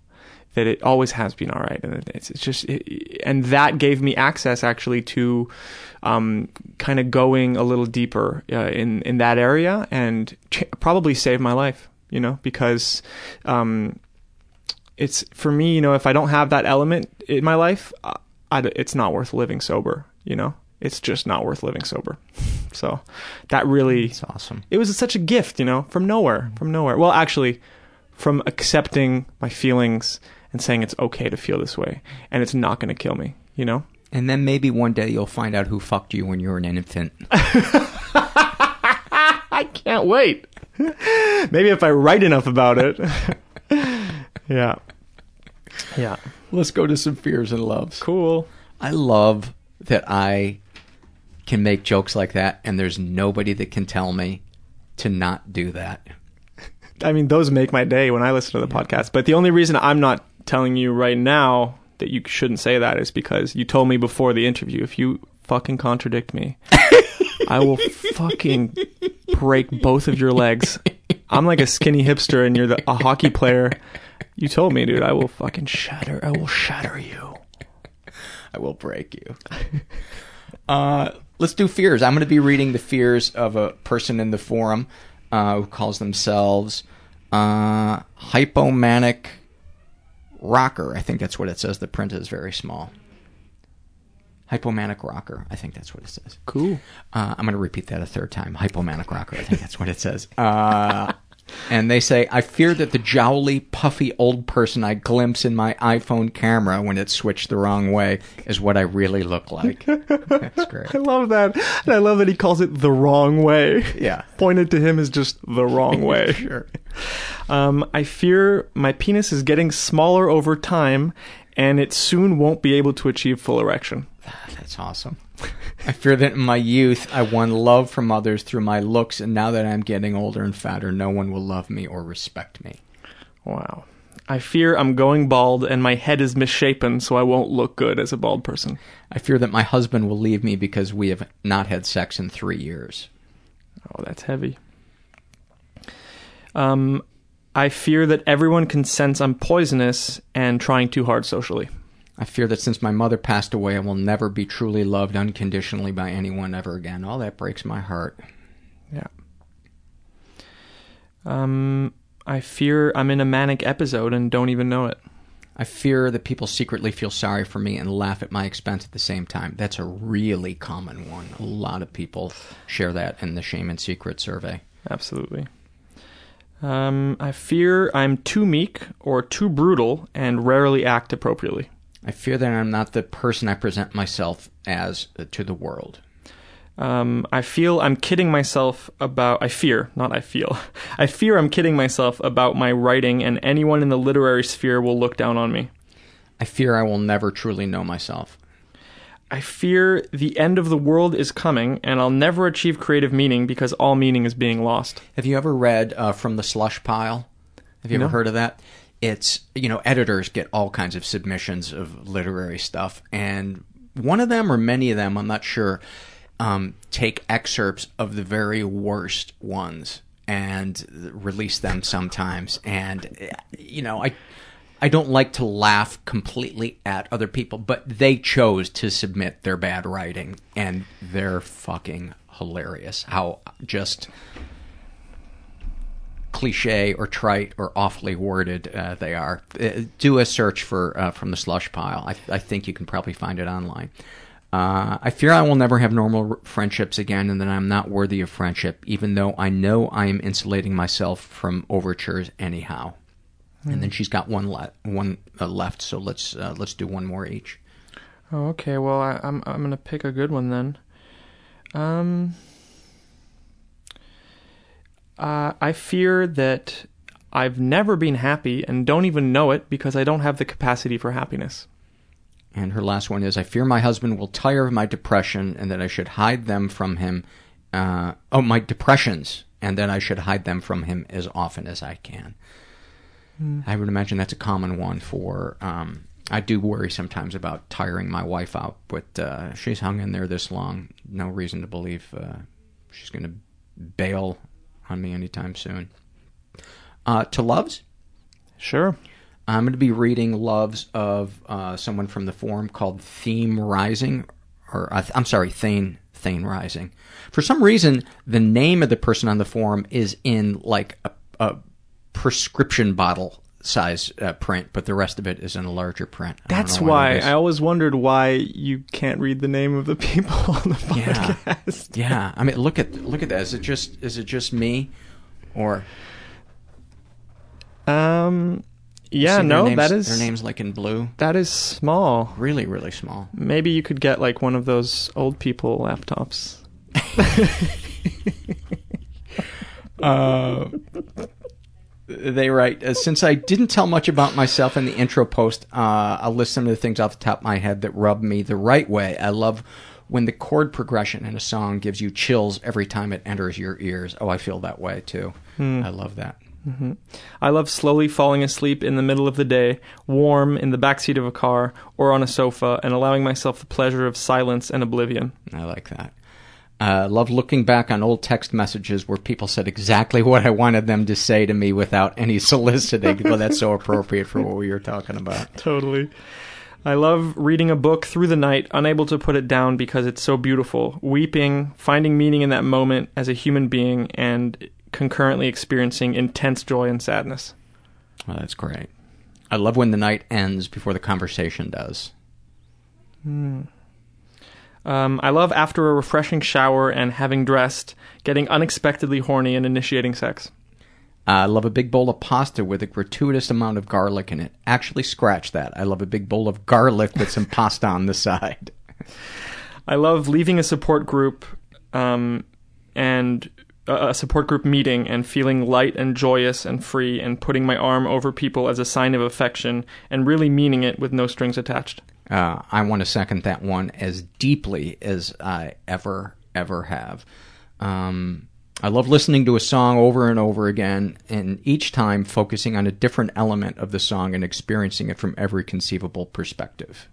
that it always has been all right, and it's, it's just, it, and that gave me access actually to um, kind of going a little deeper uh, in in that area, and ch- probably saved my life, you know, because um, it's for me, you know, if I don't have that element in my life, I, I, it's not worth living sober, you know. It's just not worth living sober. So that really, it's awesome. it was such a gift, you know, from nowhere, from nowhere. Well, actually, from accepting my feelings and saying it's okay to feel this way and it's not going to kill me, you know? And then maybe one day you'll find out who fucked you when you were an infant. I can't wait. maybe if I write enough about it. yeah. Yeah. Let's go to some fears and loves. Cool. I love that I can make jokes like that, and there's nobody that can tell me to not do that. I mean, those make my day when I listen to the podcast. But the only reason I'm not telling you right now that you shouldn't say that is because you told me before the interview if you fucking contradict me, I will fucking break both of your legs. I'm like a skinny hipster and you're the, a hockey player. You told me, dude, I will fucking shatter. I will shatter you. I will break you. uh, let's do fears. I'm going to be reading the fears of a person in the forum uh, who calls themselves uh, hypomanic rocker. I think that's what it says. The print is very small. Hypomanic rocker. I think that's what it says. Cool. Uh, I'm going to repeat that a third time. Hypomanic rocker. I think that's what it says. And they say, I fear that the jowly, puffy old person I glimpse in my iPhone camera when it's switched the wrong way is what I really look like. That's great. I love that. And I love that he calls it the wrong way. Yeah. Pointed to him as just the wrong way. Sure. Um, I fear my penis is getting smaller over time and it soon won't be able to achieve full erection. That's awesome. I fear that in my youth I won love from others through my looks, and now that I'm getting older and fatter, no one will love me or respect me. Wow. I fear I'm going bald and my head is misshapen, so I won't look good as a bald person. I fear that my husband will leave me because we have not had sex in three years. Oh, that's heavy. Um, I fear that everyone can sense I'm poisonous and trying too hard socially. I fear that since my mother passed away, I will never be truly loved unconditionally by anyone ever again. All that breaks my heart. Yeah. Um, I fear I'm in a manic episode and don't even know it. I fear that people secretly feel sorry for me and laugh at my expense at the same time. That's a really common one. A lot of people share that in the Shame and Secret survey. Absolutely. Um, I fear I'm too meek or too brutal and rarely act appropriately. I fear that I'm not the person I present myself as to the world. Um, I feel I'm kidding myself about. I fear, not I feel. I fear I'm kidding myself about my writing, and anyone in the literary sphere will look down on me. I fear I will never truly know myself. I fear the end of the world is coming, and I'll never achieve creative meaning because all meaning is being lost. Have you ever read uh, From the Slush Pile? Have you No. ever heard of that? It's, you know, editors get all kinds of submissions of literary stuff, and one of them, or many of them, I'm not sure, um, take excerpts of the very worst ones and release them sometimes. And, you know, I. I don't like to laugh completely at other people, but they chose to submit their bad writing, and they're fucking hilarious. How just cliche or trite or awfully worded uh, they are. Uh, do a search for uh, from the slush pile. I, I think you can probably find it online. Uh, I fear I will never have normal r- friendships again, and that I'm not worthy of friendship, even though I know I am insulating myself from overtures anyhow. And then she's got one le- one uh, left, so let's uh, let's do one more each. Oh, okay. Well, I, I'm I'm gonna pick a good one then. Um, uh, I fear that I've never been happy and don't even know it because I don't have the capacity for happiness. And her last one is I fear my husband will tire of my depression and that I should hide them from him. Uh, oh, my depressions, and that I should hide them from him as often as I can. I would imagine that's a common one for. Um, I do worry sometimes about tiring my wife out, but uh, she's hung in there this long. No reason to believe uh, she's going to bail on me anytime soon. Uh, to loves? Sure. I'm going to be reading loves of uh, someone from the forum called Theme Rising, or uh, I'm sorry, Thane Thane Rising. For some reason, the name of the person on the forum is in like a, a prescription bottle size uh, print, but the rest of it is in a larger print. I That's know what why. I always wondered why you can't read the name of the people on the podcast. yeah. I mean, look at look at that. Is it just is it just me, or Um. Yeah. see No. names- That is their names like in blue, that is small. really really small. Maybe you could get like one of those old people laptops. Uh, they write, uh, since I didn't tell much about myself in the intro post, uh, I'll list some of the things off the top of my head that rub me the right way. I love when the chord progression in a song gives you chills every time it enters your ears. Oh, I feel that way too. I love that. I love slowly falling asleep in the middle of the day, warm in the backseat of a car or on a sofa, and allowing myself the pleasure of silence and oblivion. I like that. Uh, love looking back on old text messages where people said exactly what I wanted them to say to me without any soliciting. well, that's so appropriate for what we were talking about. Totally. I love reading a book through the night, unable to put it down because it's so beautiful, weeping, finding meaning in that moment as a human being, and concurrently experiencing intense joy and sadness. Well, that's great. I love when the night ends before the conversation does. Um, I love after a refreshing shower and having dressed, getting unexpectedly horny and initiating sex. I love a big bowl of pasta with a gratuitous amount of garlic in it. Actually, scratch that. I love a big bowl of garlic with some pasta on the side. I love leaving a support group um, and a a support group meeting and feeling light and joyous and free and putting my arm over people as a sign of affection and really meaning it with no strings attached. Uh, I want to second that one as deeply as I ever, ever have. Um, I love listening to a song over and over again, and each time focusing on a different element of the song and experiencing it from every conceivable perspective.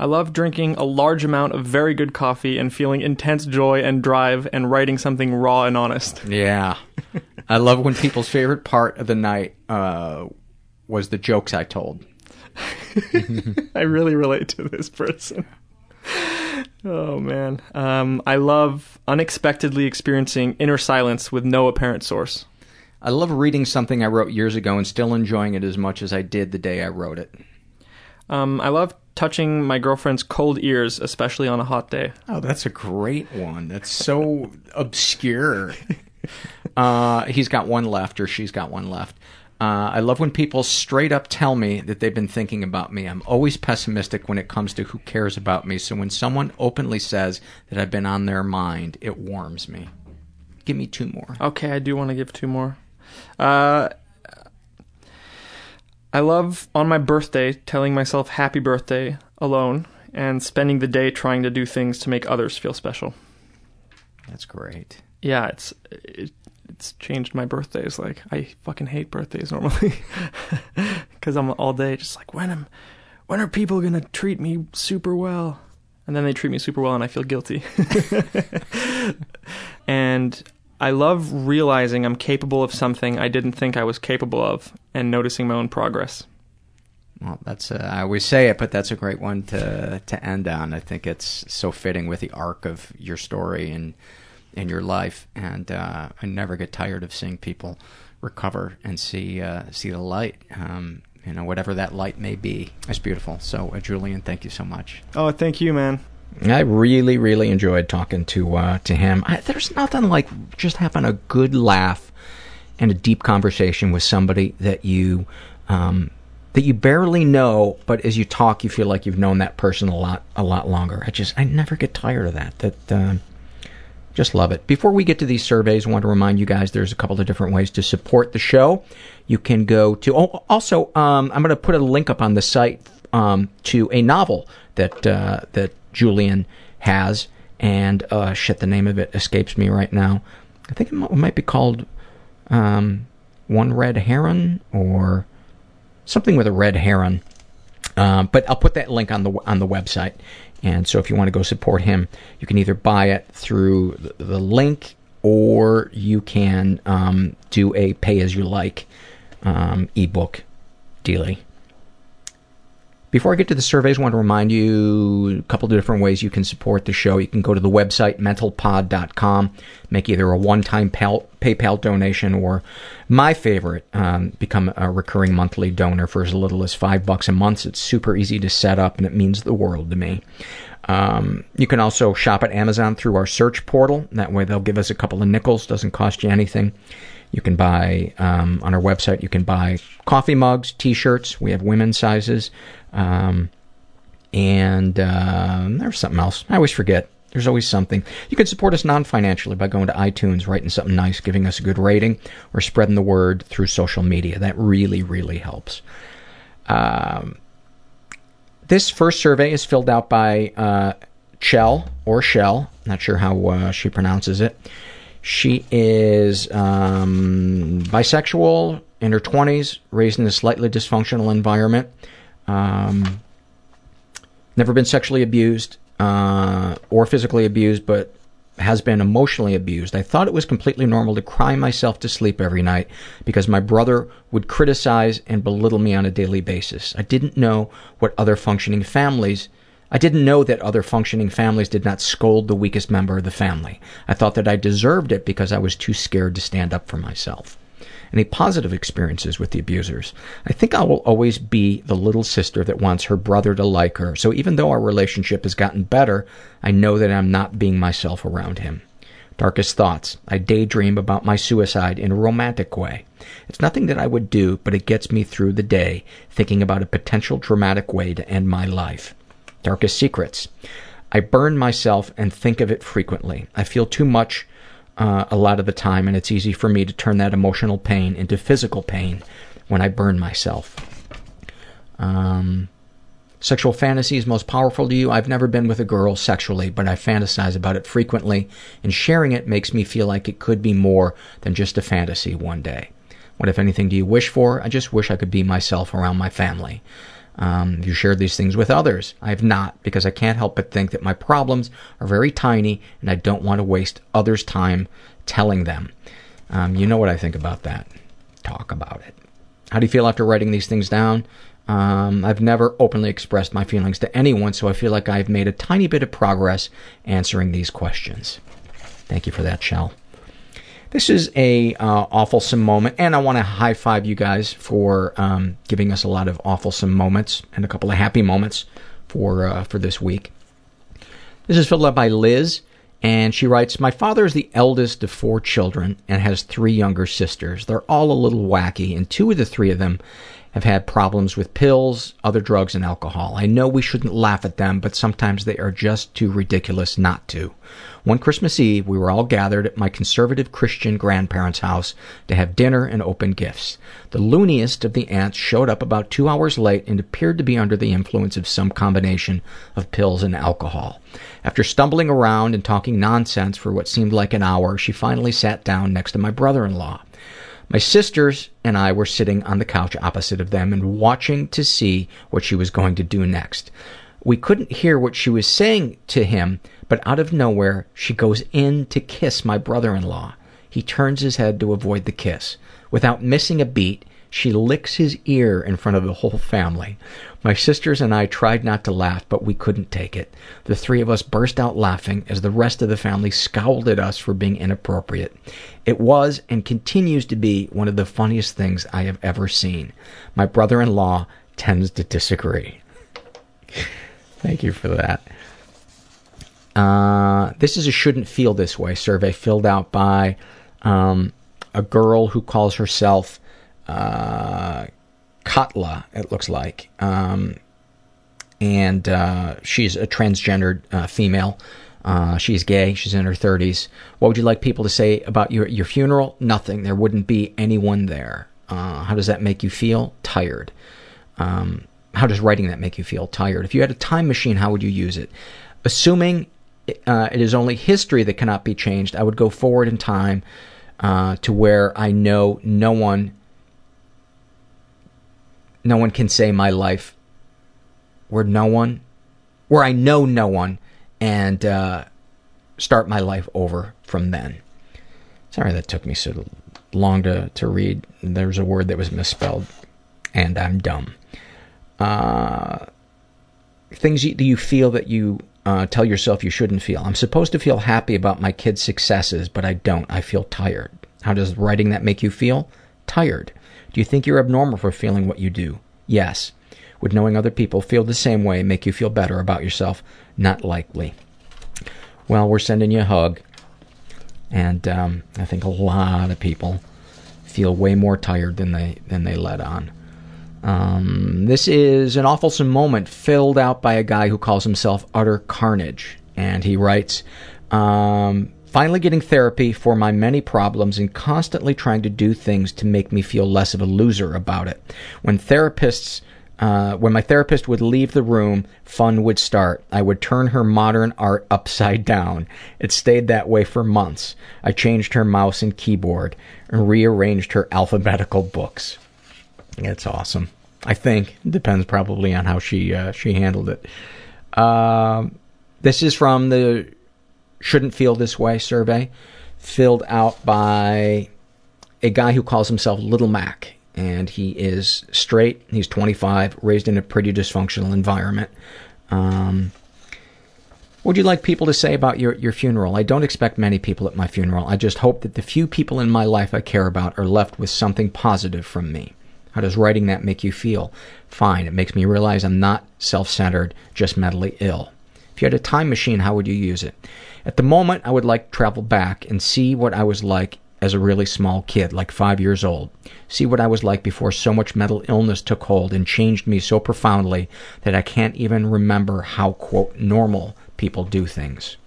I love drinking a large amount of very good coffee and feeling intense joy and drive and writing something raw and honest. Yeah. I love when people's favorite part of the night uh, was the jokes I told. I really relate to this person. Oh man. Um, I love unexpectedly experiencing inner silence with no apparent source. I love reading something I wrote years ago and still enjoying it as much as I did the day I wrote it. Um, I love touching my girlfriend's cold ears, especially on a hot day. Oh, that's a great one. That's so obscure. uh, he's got one left, or she's got one left. Uh, I love when people straight up tell me that they've been thinking about me. I'm always pessimistic when it comes to who cares about me. So when someone openly says that I've been on their mind, it warms me. Give me two more. Okay, I do want to give two more. Uh, I love on my birthday telling myself happy birthday alone and spending the day trying to do things to make others feel special. That's great. Yeah, it's it, it's changed my birthdays. Like I fucking hate birthdays normally because I'm all day just like when am when are people gonna treat me super well? And then they treat me super well, and I feel guilty. and I love realizing I'm capable of something I didn't think I was capable of, and noticing my own progress. Well, that's uh, I always say it, but that's a great one to to end on. I think it's so fitting with the arc of your story and in your life, and uh, I never get tired of seeing people recover and see uh, see the light. Um, you know, whatever that light may be, it's beautiful. So, uh, Julian, thank you so much. Oh, thank you, man. I really, really enjoyed talking to uh, to him. I, there's nothing like just having a good laugh and a deep conversation with somebody that you um, that you barely know, but as you talk, you feel like you've known that person a lot a lot longer. I just I never get tired of that. That uh, just love it. Before we get to these surveys, I want to remind you guys there's a couple of different ways to support the show. You can go to oh, also um, I'm going to put a link up on the site um, to a novel that uh, that Julian has, and uh, shit, the name of it escapes me right now. I think it might be called um, One Red Heron or something with a red heron. Um, but I'll put that link on the on the website, and so if you want to go support him, you can either buy it through the, link or you can um, do a pay as you like um, ebook dealy. Before I get to the surveys, I want to remind you a couple of different ways you can support the show. You can go to the website, mentalpod.com, make either a one-time PayPal donation or my favorite, um, become a recurring monthly donor for as little as five bucks a month. It's super easy to set up and it means the world to me. Um, you can also shop at Amazon through our search portal. That way they'll give us a couple of nickels, doesn't cost you anything. You can buy, um, on our website, you can buy coffee mugs, t-shirts. We have women's sizes. Um, and uh, there's something else. I always forget. There's always something. You can support us non-financially by going to iTunes, writing something nice, giving us a good rating, or spreading the word through social media. That really, really helps. Um, this first survey is filled out by uh, Chell, or Shell. Not sure how uh, she pronounces it. She is um, bisexual, in her 20s, raised in a slightly dysfunctional environment. Um, never been sexually abused uh, or physically abused, but has been emotionally abused. I thought it was completely normal to cry myself to sleep every night because my brother would criticize and belittle me on a daily basis. I didn't know what other functioning families I didn't know that other functioning families did not scold the weakest member of the family. I thought that I deserved it because I was too scared to stand up for myself. Any positive experiences with the abusers? I think I will always be the little sister that wants her brother to like her, so even though our relationship has gotten better, I know that I'm not being myself around him. Darkest thoughts. I daydream about my suicide in a romantic way. It's nothing that I would do, but it gets me through the day thinking about a potential dramatic way to end my life. Darkest secrets. I burn myself and think of it frequently. I feel too much uh, a lot of the time, and it's easy for me to turn that emotional pain into physical pain when I burn myself. Um, sexual fantasies most powerful to you. I've never been with a girl sexually, but I fantasize about it frequently, and sharing it makes me feel like it could be more than just a fantasy one day. What, if anything, do you wish for? I just wish I could be myself around my family. Um, you shared these things with others. I have not, because I can't help but think that my problems are very tiny, and I don't want to waste others' time telling them. Um, you know what I think about that. Talk about it. How do you feel after writing these things down? Um, I've never openly expressed my feelings to anyone, so I feel like I've made a tiny bit of progress answering these questions. Thank you for that, Shell. This is a uh, awfulsome moment, and I want to high five you guys for um, giving us a lot of awfulsome moments and a couple of happy moments for uh, for this week. This is filled out by Liz, And she writes, My father is the eldest of four children and has three younger sisters. They're all a little wacky, and two of the three of them have had problems with pills, other drugs, and alcohol. I know we shouldn't laugh at them, but sometimes they are just too ridiculous not to. One Christmas Eve, we were all gathered at my conservative Christian grandparents' house to have dinner and open gifts. The looniest of the aunts showed up about two hours late and appeared to be under the influence of some combination of pills and alcohol. After stumbling around and talking nonsense for what seemed like an hour, she finally sat down next to my brother in law. My sisters and I were sitting on the couch opposite of them and watching to see what she was going to do next. We couldn't hear what she was saying to him, but out of nowhere, she goes in to kiss my brother in law. He turns his head to avoid the kiss. Without missing a beat, she licks his ear in front of the whole family. My sisters and I tried not to laugh, but we couldn't take it. The three of us burst out laughing as the rest of the family scowled at us for being inappropriate. It was and continues to be one of the funniest things I have ever seen. My brother in law tends to disagree. Thank you for that. Uh, this is a shouldn't feel this way survey filled out by um, a girl who calls herself uh, Katla, it looks like. Um, and uh, she's a transgendered uh, female. Uh, she's gay. She's in her 30s. What would you like people to say about your, your funeral? Nothing. There wouldn't be anyone there. Uh, how does that make you feel? Tired. Um, how does writing that make you feel? Tired. If you had a time machine, how would you use it? Assuming uh, it is only history that cannot be changed, I would go forward in time uh, to where I know no one no one can say my life where no one where I know no one and uh, start my life over from then. Sorry that took me so long to, to read. There's a word that was misspelled, and I'm dumb. Uh, things you, you feel that you uh, tell yourself you shouldn't feel. I'm supposed to feel happy about my kids' successes, but I don't. I feel tired. How does writing that make you feel? Tired. Do you think you're abnormal for feeling what you do? Yes. Would knowing other people feel the same way make you feel better about yourself? Not likely. Well, we're sending you a hug. And um, I think a lot of people feel way more tired than they than they let on. Um, this is an awful moment filled out by a guy who calls himself Utter Carnage. And he writes, um, Finally getting therapy for my many problems and constantly trying to do things to make me feel less of a loser about it. When therapists uh, when my therapist would leave the room, fun would start. I would turn her modern art upside down. It stayed that way for months. I changed her mouse and keyboard and rearranged her alphabetical books. It's awesome. I think depends probably on how she uh, she handled it. Uh, this is from the Shouldn't Feel This Way survey, filled out by a guy who calls himself Little Mac and he is straight. He's 25, raised in a pretty dysfunctional environment. Um, what would you like people to say about your, your funeral? I don't expect many people at my funeral. I just hope that the few people in my life I care about are left with something positive from me. How does writing that make you feel? Fine. It makes me realize I'm not self centered, just mentally ill. If you had a time machine, how would you use it? At the moment, I would like to travel back and see what I was like as a really small kid, like five years old. See what I was like before so much mental illness took hold and changed me so profoundly that I can't even remember how, quote, normal people do things.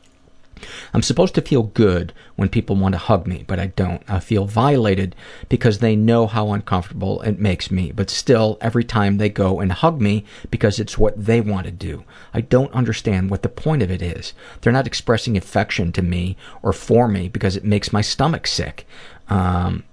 I'm supposed to feel good when people want to hug me, but I don't. I feel violated because they know how uncomfortable it makes me, but still, every time they go and hug me because it's what they want to do. I don't understand what the point of it is. They're not expressing affection to me or for me because it makes my stomach sick. Um,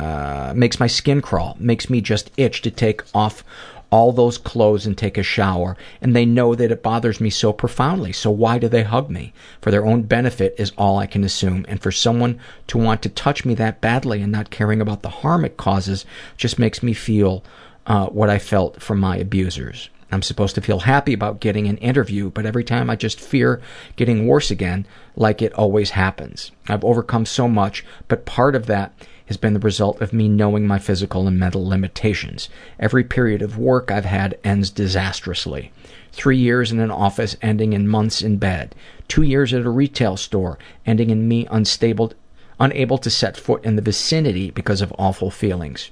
uh, makes my skin crawl, makes me just itch to take off all those clothes and take a shower, and they know that it bothers me so profoundly. So why do they hug me? For their own benefit is all I can assume, and for someone to want to touch me that badly and not caring about the harm it causes just makes me feel uh, what I felt from my abusers. I'm supposed to feel happy about getting an interview, but every time I just fear getting worse again, like it always happens. I've overcome so much, but part of that has been the result of me knowing my physical and mental limitations. Every period of work I've had ends disastrously. Three years in an office ending in months in bed. Two years at a retail store ending in me unstable, unable to set foot in the vicinity because of awful feelings.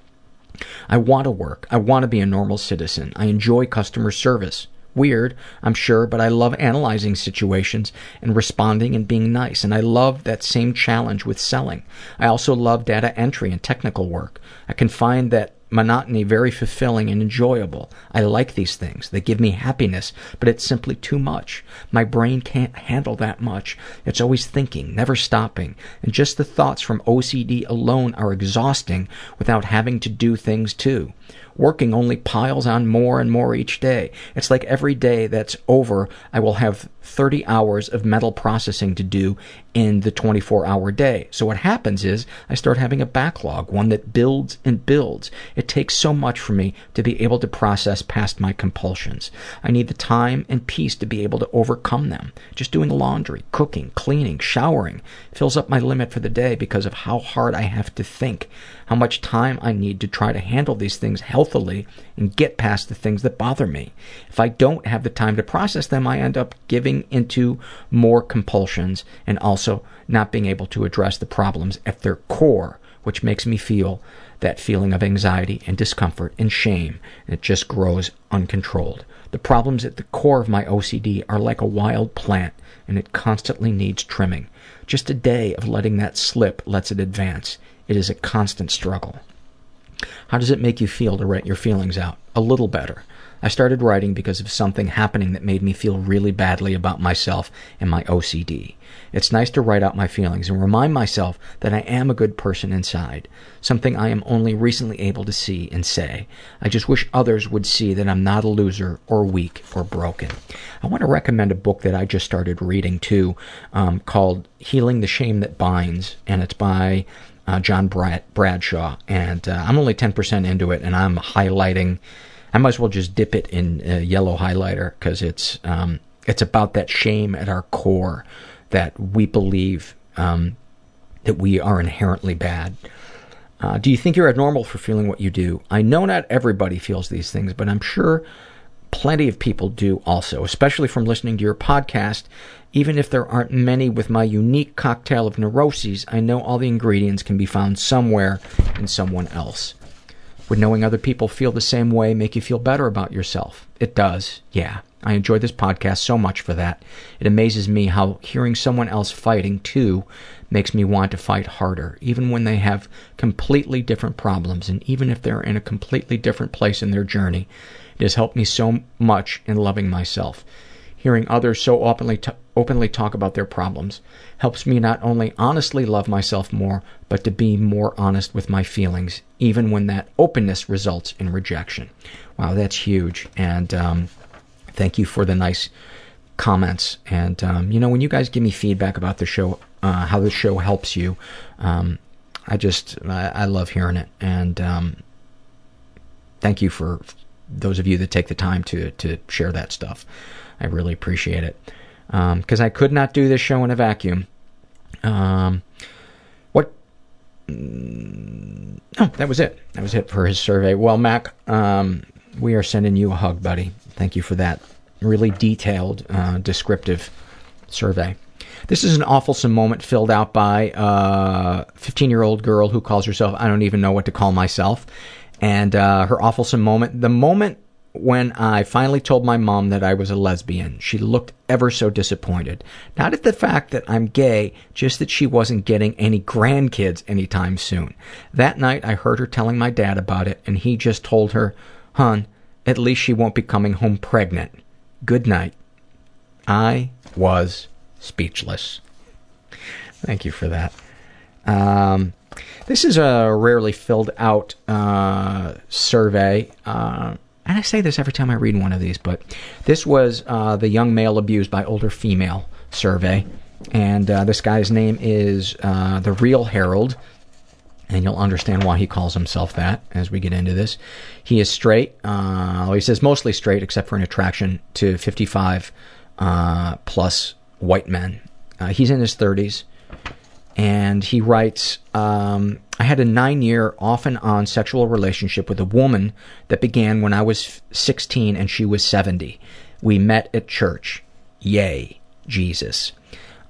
I want to work. I want to be a normal citizen. I enjoy customer service. Weird, I'm sure, but I love analyzing situations and responding and being nice, and I love that same challenge with selling. I also love data entry and technical work. I can find that monotony very fulfilling and enjoyable. I like these things. They give me happiness, but it's simply too much. My brain can't handle that much. It's always thinking, never stopping, and just the thoughts from OCD alone are exhausting without having to do things too. Working only piles on more and more each day. It's like every day that's over, I will have 30 hours of mental processing to do in the 24 hour day. So what happens is I start having a backlog, one that builds and builds. It takes so much for me to be able to process past my compulsions. I need the time and peace to be able to overcome them. Just doing laundry, cooking, cleaning, showering fills up my limit for the day because of how hard I have to think, how much time I need to try to handle these things healthily and get past the things that bother me. If I don't have the time to process them, I end up giving into more compulsions and also not being able to address the problems at their core, which makes me feel that feeling of anxiety and discomfort and shame, and it just grows uncontrolled. The problems at the core of my OCD are like a wild plant, and it constantly needs trimming. Just a day of letting that slip lets it advance. It is a constant struggle. How does it make you feel to write your feelings out? A little better. I started writing because of something happening that made me feel really badly about myself and my OCD. It's nice to write out my feelings and remind myself that I am a good person inside, something I am only recently able to see and say. I just wish others would see that I'm not a loser or weak or broken. I want to recommend a book that I just started reading too um, called Healing the Shame That Binds, and it's by John Brad- Bradshaw. And uh, I'm only 10% into it, and I'm highlighting. I might as well just dip it in a yellow highlighter because it's um, it's about that shame at our core that we believe um, that we are inherently bad. Uh, do you think you're abnormal for feeling what you do? I know not everybody feels these things, but I'm sure plenty of people do also, especially from listening to your podcast. Even if there aren't many with my unique cocktail of neuroses, I know all the ingredients can be found somewhere in someone else. Would knowing other people feel the same way make you feel better about yourself? It does, yeah. I enjoy this podcast so much for that. It amazes me how hearing someone else fighting too makes me want to fight harder, even when they have completely different problems and even if they're in a completely different place in their journey. It has helped me so much in loving myself. Hearing others so openly t- openly talk about their problems helps me not only honestly love myself more, but to be more honest with my feelings, even when that openness results in rejection. Wow, that's huge. And um, thank you for the nice comments. And um, you know, when you guys give me feedback about the show, uh, how the show helps you, um, I just I, I love hearing it. And um, thank you for those of you that take the time to to share that stuff. I really appreciate it because I could not do this show in a vacuum. Um, what? Mm, oh, that was it. That was it for his survey. Well, Mac, um, we are sending you a hug, buddy. Thank you for that really detailed, uh, descriptive survey. This is an awfulsome moment filled out by a 15 year old girl who calls herself, I don't even know what to call myself. And uh, her awfulsome moment, the moment when I finally told my mom that I was a lesbian, she looked ever so disappointed. Not at the fact that I'm gay, just that she wasn't getting any grandkids anytime soon. That night I heard her telling my dad about it, and he just told her, Hun, at least she won't be coming home pregnant. Good night. I was speechless. Thank you for that. Um, this is a rarely filled out uh, survey. Uh, and I say this every time I read one of these, but this was uh, the young male abused by older female survey. And uh, this guy's name is uh, The Real Harold. And you'll understand why he calls himself that as we get into this. He is straight. Uh, he says mostly straight, except for an attraction to 55 uh, plus white men. He's in his 30s and he writes, um, I had a nine year off and on sexual relationship with a woman that began when I was 16 and she was 70. We met at church. Yay, Jesus.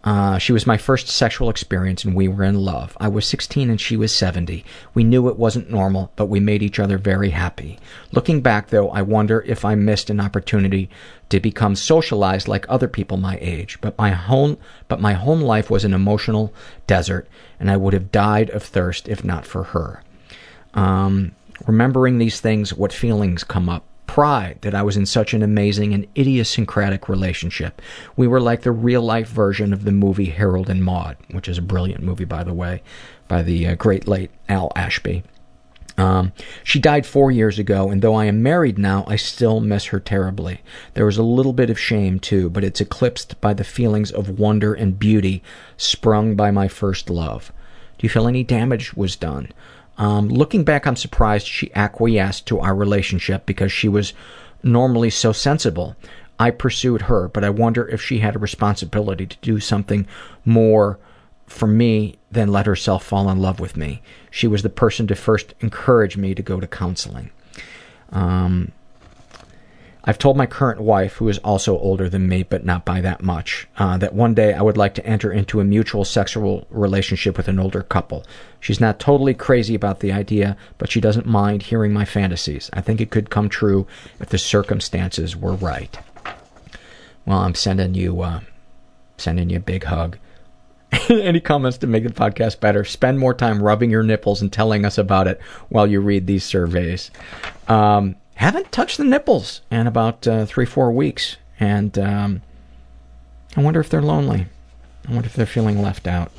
Uh, she was my first sexual experience and we were in love. I was 16 and she was 70. We knew it wasn't normal, but we made each other very happy. Looking back, though, I wonder if I missed an opportunity to become socialized like other people my age. But my home, but my home life was an emotional desert, and I would have died of thirst if not for her. Um, remembering these things, what feelings come up? Pride that I was in such an amazing and idiosyncratic relationship. We were like the real life version of the movie Harold and Maude, which is a brilliant movie, by the way, by the uh, great late Hal Ashby. Um, she died four years ago, and though I am married now, I still miss her terribly. There was a little bit of shame, too, but it's eclipsed by the feelings of wonder and beauty sprung by my first love. Do you feel any damage was done? Um, looking back, I'm surprised she acquiesced to our relationship because she was normally so sensible. I pursued her, but I wonder if she had a responsibility to do something more for me than let herself fall in love with me. She was the person to first encourage me to go to counseling. Um, I've told my current wife, who is also older than me, but not by that much, uh, that one day I would like to enter into a mutual sexual relationship with an older couple. She's not totally crazy about the idea, but she doesn't mind hearing my fantasies. I think it could come true if the circumstances were right. Well, I'm sending you, uh, sending you a big hug. Any comments to make the podcast better? Spend more time rubbing your nipples and telling us about it while you read these surveys. Um, haven't touched the nipples in about uh, three, four weeks, and um, I wonder if they're lonely. I wonder if they're feeling left out.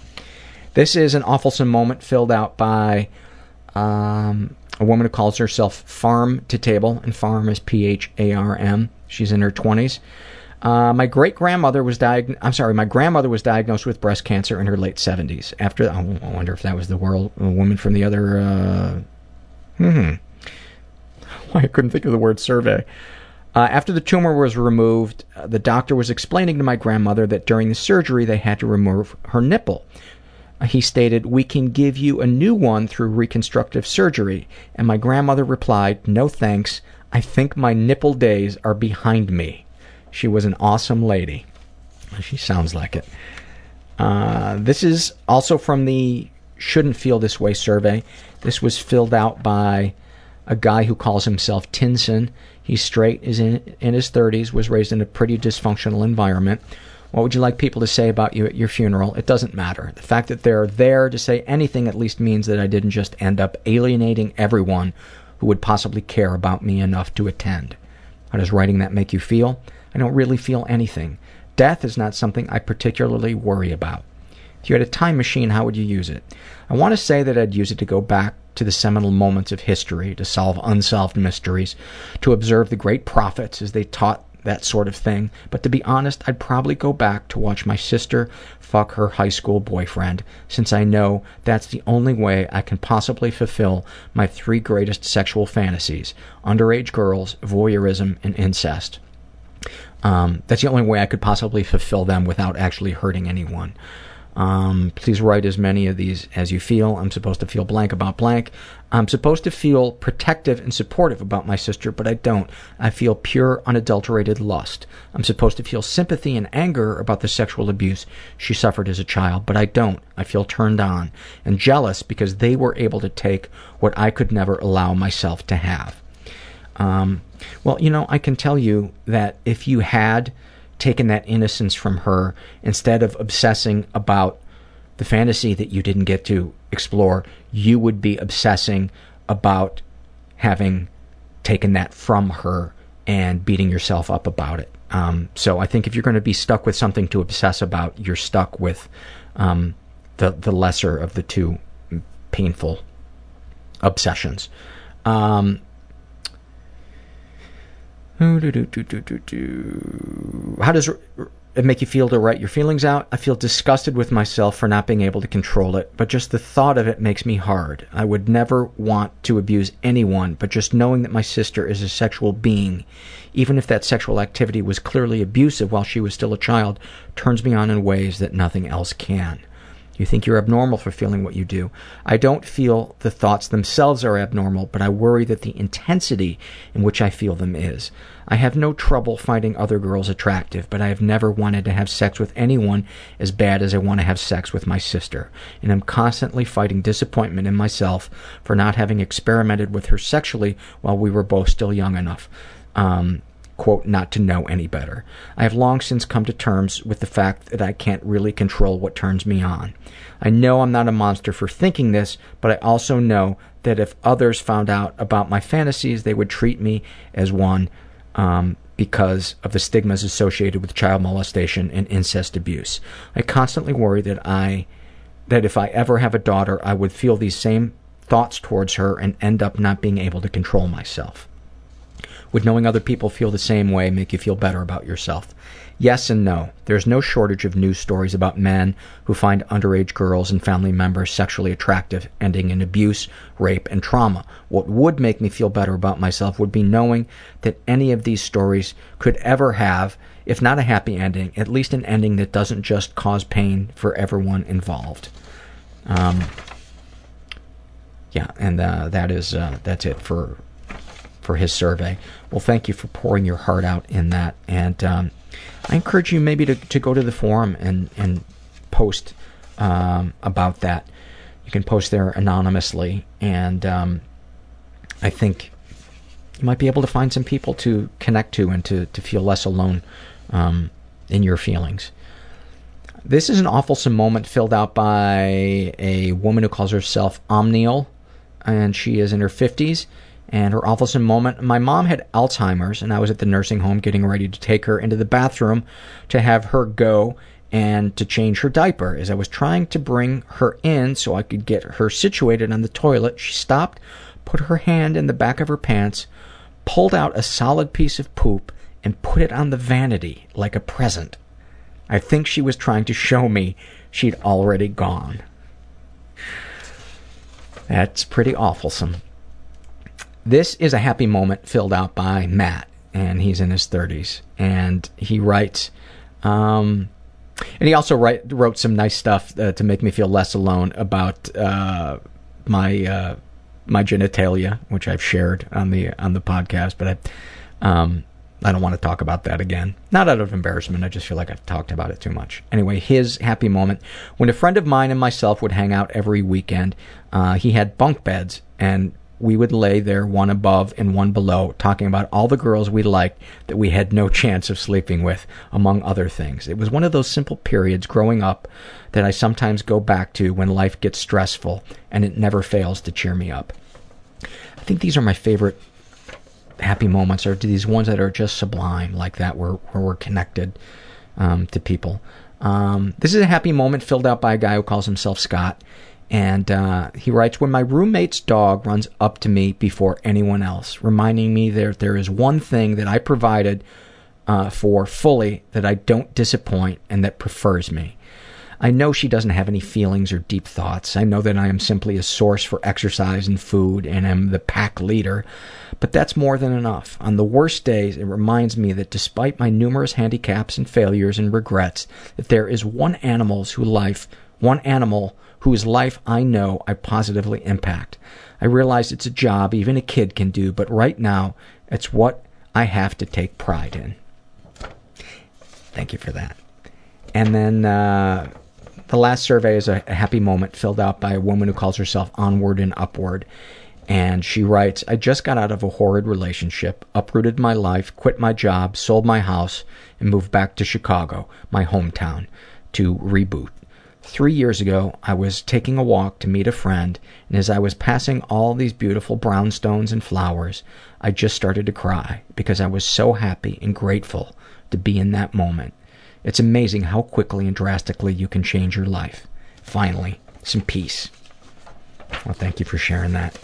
This is an awfulsome moment filled out by um, a woman who calls herself Farm to Table, and Farm is P H A R M. She's in her 20s. Uh, my great grandmother was diagnosed. I'm sorry, my grandmother was diagnosed with breast cancer in her late 70s. After, I wonder if that was the world woman from the other. Uh, hmm. Why I couldn't think of the word survey. Uh, after the tumor was removed, uh, the doctor was explaining to my grandmother that during the surgery they had to remove her nipple. Uh, he stated, We can give you a new one through reconstructive surgery. And my grandmother replied, No thanks. I think my nipple days are behind me. She was an awesome lady. She sounds like it. Uh, this is also from the Shouldn't Feel This Way survey. This was filled out by a guy who calls himself Tinson. He's straight, is in, in his 30s, was raised in a pretty dysfunctional environment. What would you like people to say about you at your funeral? It doesn't matter. The fact that they're there to say anything at least means that I didn't just end up alienating everyone who would possibly care about me enough to attend. How does writing that make you feel? I don't really feel anything. Death is not something I particularly worry about. If you had a time machine, how would you use it? I want to say that I'd use it to go back to the seminal moments of history, to solve unsolved mysteries, to observe the great prophets as they taught that sort of thing. But to be honest, I'd probably go back to watch my sister fuck her high school boyfriend, since I know that's the only way I can possibly fulfill my three greatest sexual fantasies underage girls, voyeurism, and incest. Um, that's the only way I could possibly fulfill them without actually hurting anyone. Um, please write as many of these as you feel. I'm supposed to feel blank about blank. I'm supposed to feel protective and supportive about my sister, but I don't. I feel pure, unadulterated lust. I'm supposed to feel sympathy and anger about the sexual abuse she suffered as a child, but I don't. I feel turned on and jealous because they were able to take what I could never allow myself to have. Um, well, you know, I can tell you that if you had taken that innocence from her instead of obsessing about the fantasy that you didn't get to explore, you would be obsessing about having taken that from her and beating yourself up about it. Um, so I think if you're going to be stuck with something to obsess about, you're stuck with um, the the lesser of the two painful obsessions. Um, how does it make you feel to write your feelings out? I feel disgusted with myself for not being able to control it, but just the thought of it makes me hard. I would never want to abuse anyone, but just knowing that my sister is a sexual being, even if that sexual activity was clearly abusive while she was still a child, turns me on in ways that nothing else can. You think you're abnormal for feeling what you do. I don't feel the thoughts themselves are abnormal, but I worry that the intensity in which I feel them is. I have no trouble finding other girls attractive, but I have never wanted to have sex with anyone as bad as I want to have sex with my sister, and I'm constantly fighting disappointment in myself for not having experimented with her sexually while we were both still young enough. Um, quote, not to know any better. I have long since come to terms with the fact that I can't really control what turns me on. I know I'm not a monster for thinking this, but I also know that if others found out about my fantasies, they would treat me as one um, because of the stigmas associated with child molestation and incest abuse. I constantly worry that I that if I ever have a daughter, I would feel these same thoughts towards her and end up not being able to control myself. Would knowing other people feel the same way make you feel better about yourself? Yes and no. There's no shortage of news stories about men who find underage girls and family members sexually attractive, ending in abuse, rape, and trauma. What would make me feel better about myself would be knowing that any of these stories could ever have, if not a happy ending, at least an ending that doesn't just cause pain for everyone involved. Um, yeah, and uh, that is uh, that's it for for his survey. Well, thank you for pouring your heart out in that, and um, I encourage you maybe to, to go to the forum and and post um, about that. You can post there anonymously, and um, I think you might be able to find some people to connect to and to, to feel less alone um, in your feelings. This is an awful moment filled out by a woman who calls herself Omnial, and she is in her 50s. And her awful moment my mom had Alzheimer's, and I was at the nursing home getting ready to take her into the bathroom to have her go and to change her diaper. As I was trying to bring her in so I could get her situated on the toilet, she stopped, put her hand in the back of her pants, pulled out a solid piece of poop, and put it on the vanity like a present. I think she was trying to show me she'd already gone. That's pretty awfulsome. This is a happy moment filled out by Matt, and he's in his 30s. And he writes, um, and he also write, wrote some nice stuff uh, to make me feel less alone about uh, my uh, my genitalia, which I've shared on the on the podcast. But I um, I don't want to talk about that again. Not out of embarrassment. I just feel like I've talked about it too much. Anyway, his happy moment when a friend of mine and myself would hang out every weekend. Uh, he had bunk beds, and we would lay there one above and one below, talking about all the girls we liked that we had no chance of sleeping with, among other things. It was one of those simple periods growing up that I sometimes go back to when life gets stressful, and it never fails to cheer me up. I think these are my favorite happy moments, are these ones that are just sublime, like that, where, where we're connected um, to people. Um, this is a happy moment filled out by a guy who calls himself Scott. And uh, he writes, When my roommate's dog runs up to me before anyone else, reminding me that there is one thing that I provided uh, for fully that I don't disappoint and that prefers me. I know she doesn't have any feelings or deep thoughts. I know that I am simply a source for exercise and food and am the pack leader. But that's more than enough. On the worst days, it reminds me that despite my numerous handicaps and failures and regrets, that there is one animal's who life, one animal whose life I know I positively impact. I realize it's a job even a kid can do, but right now it's what I have to take pride in. Thank you for that. And then uh, the last survey is a, a happy moment filled out by a woman who calls herself Onward and Upward. And she writes, I just got out of a horrid relationship, uprooted my life, quit my job, sold my house, and moved back to Chicago, my hometown, to reboot. Three years ago, I was taking a walk to meet a friend, and as I was passing all these beautiful brownstones and flowers, I just started to cry because I was so happy and grateful to be in that moment. It's amazing how quickly and drastically you can change your life. Finally, some peace. Well, thank you for sharing that.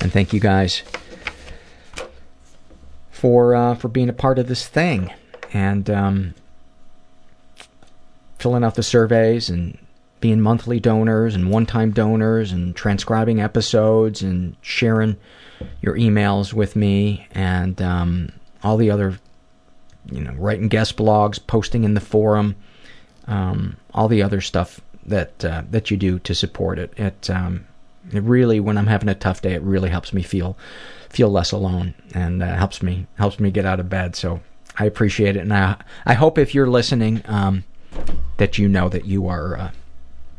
And thank you guys for uh, for being a part of this thing. And um, filling out the surveys and being monthly donors and one-time donors and transcribing episodes and sharing your emails with me and um, all the other, you know, writing guest blogs, posting in the forum, um, all the other stuff that uh, that you do to support it. It um, it really, when I'm having a tough day, it really helps me feel feel less alone and uh, helps me helps me get out of bed. So I appreciate it, and I I hope if you're listening, um, that you know that you are uh,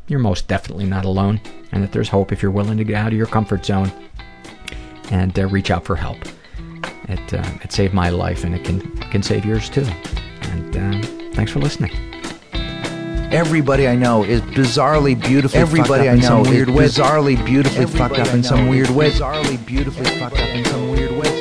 you're most definitely not alone, and that there's hope if you're willing to get out of your comfort zone and uh, reach out for help. It uh, it saved my life, and it can can save yours too. And uh, thanks for listening. Everybody I know is bizarrely beautifully Everybody fucked up I in know some is weird way. bizarrely beautifully Everybody fucked up in some weird is way. Bizarrely beautifully fucked up in some weird way.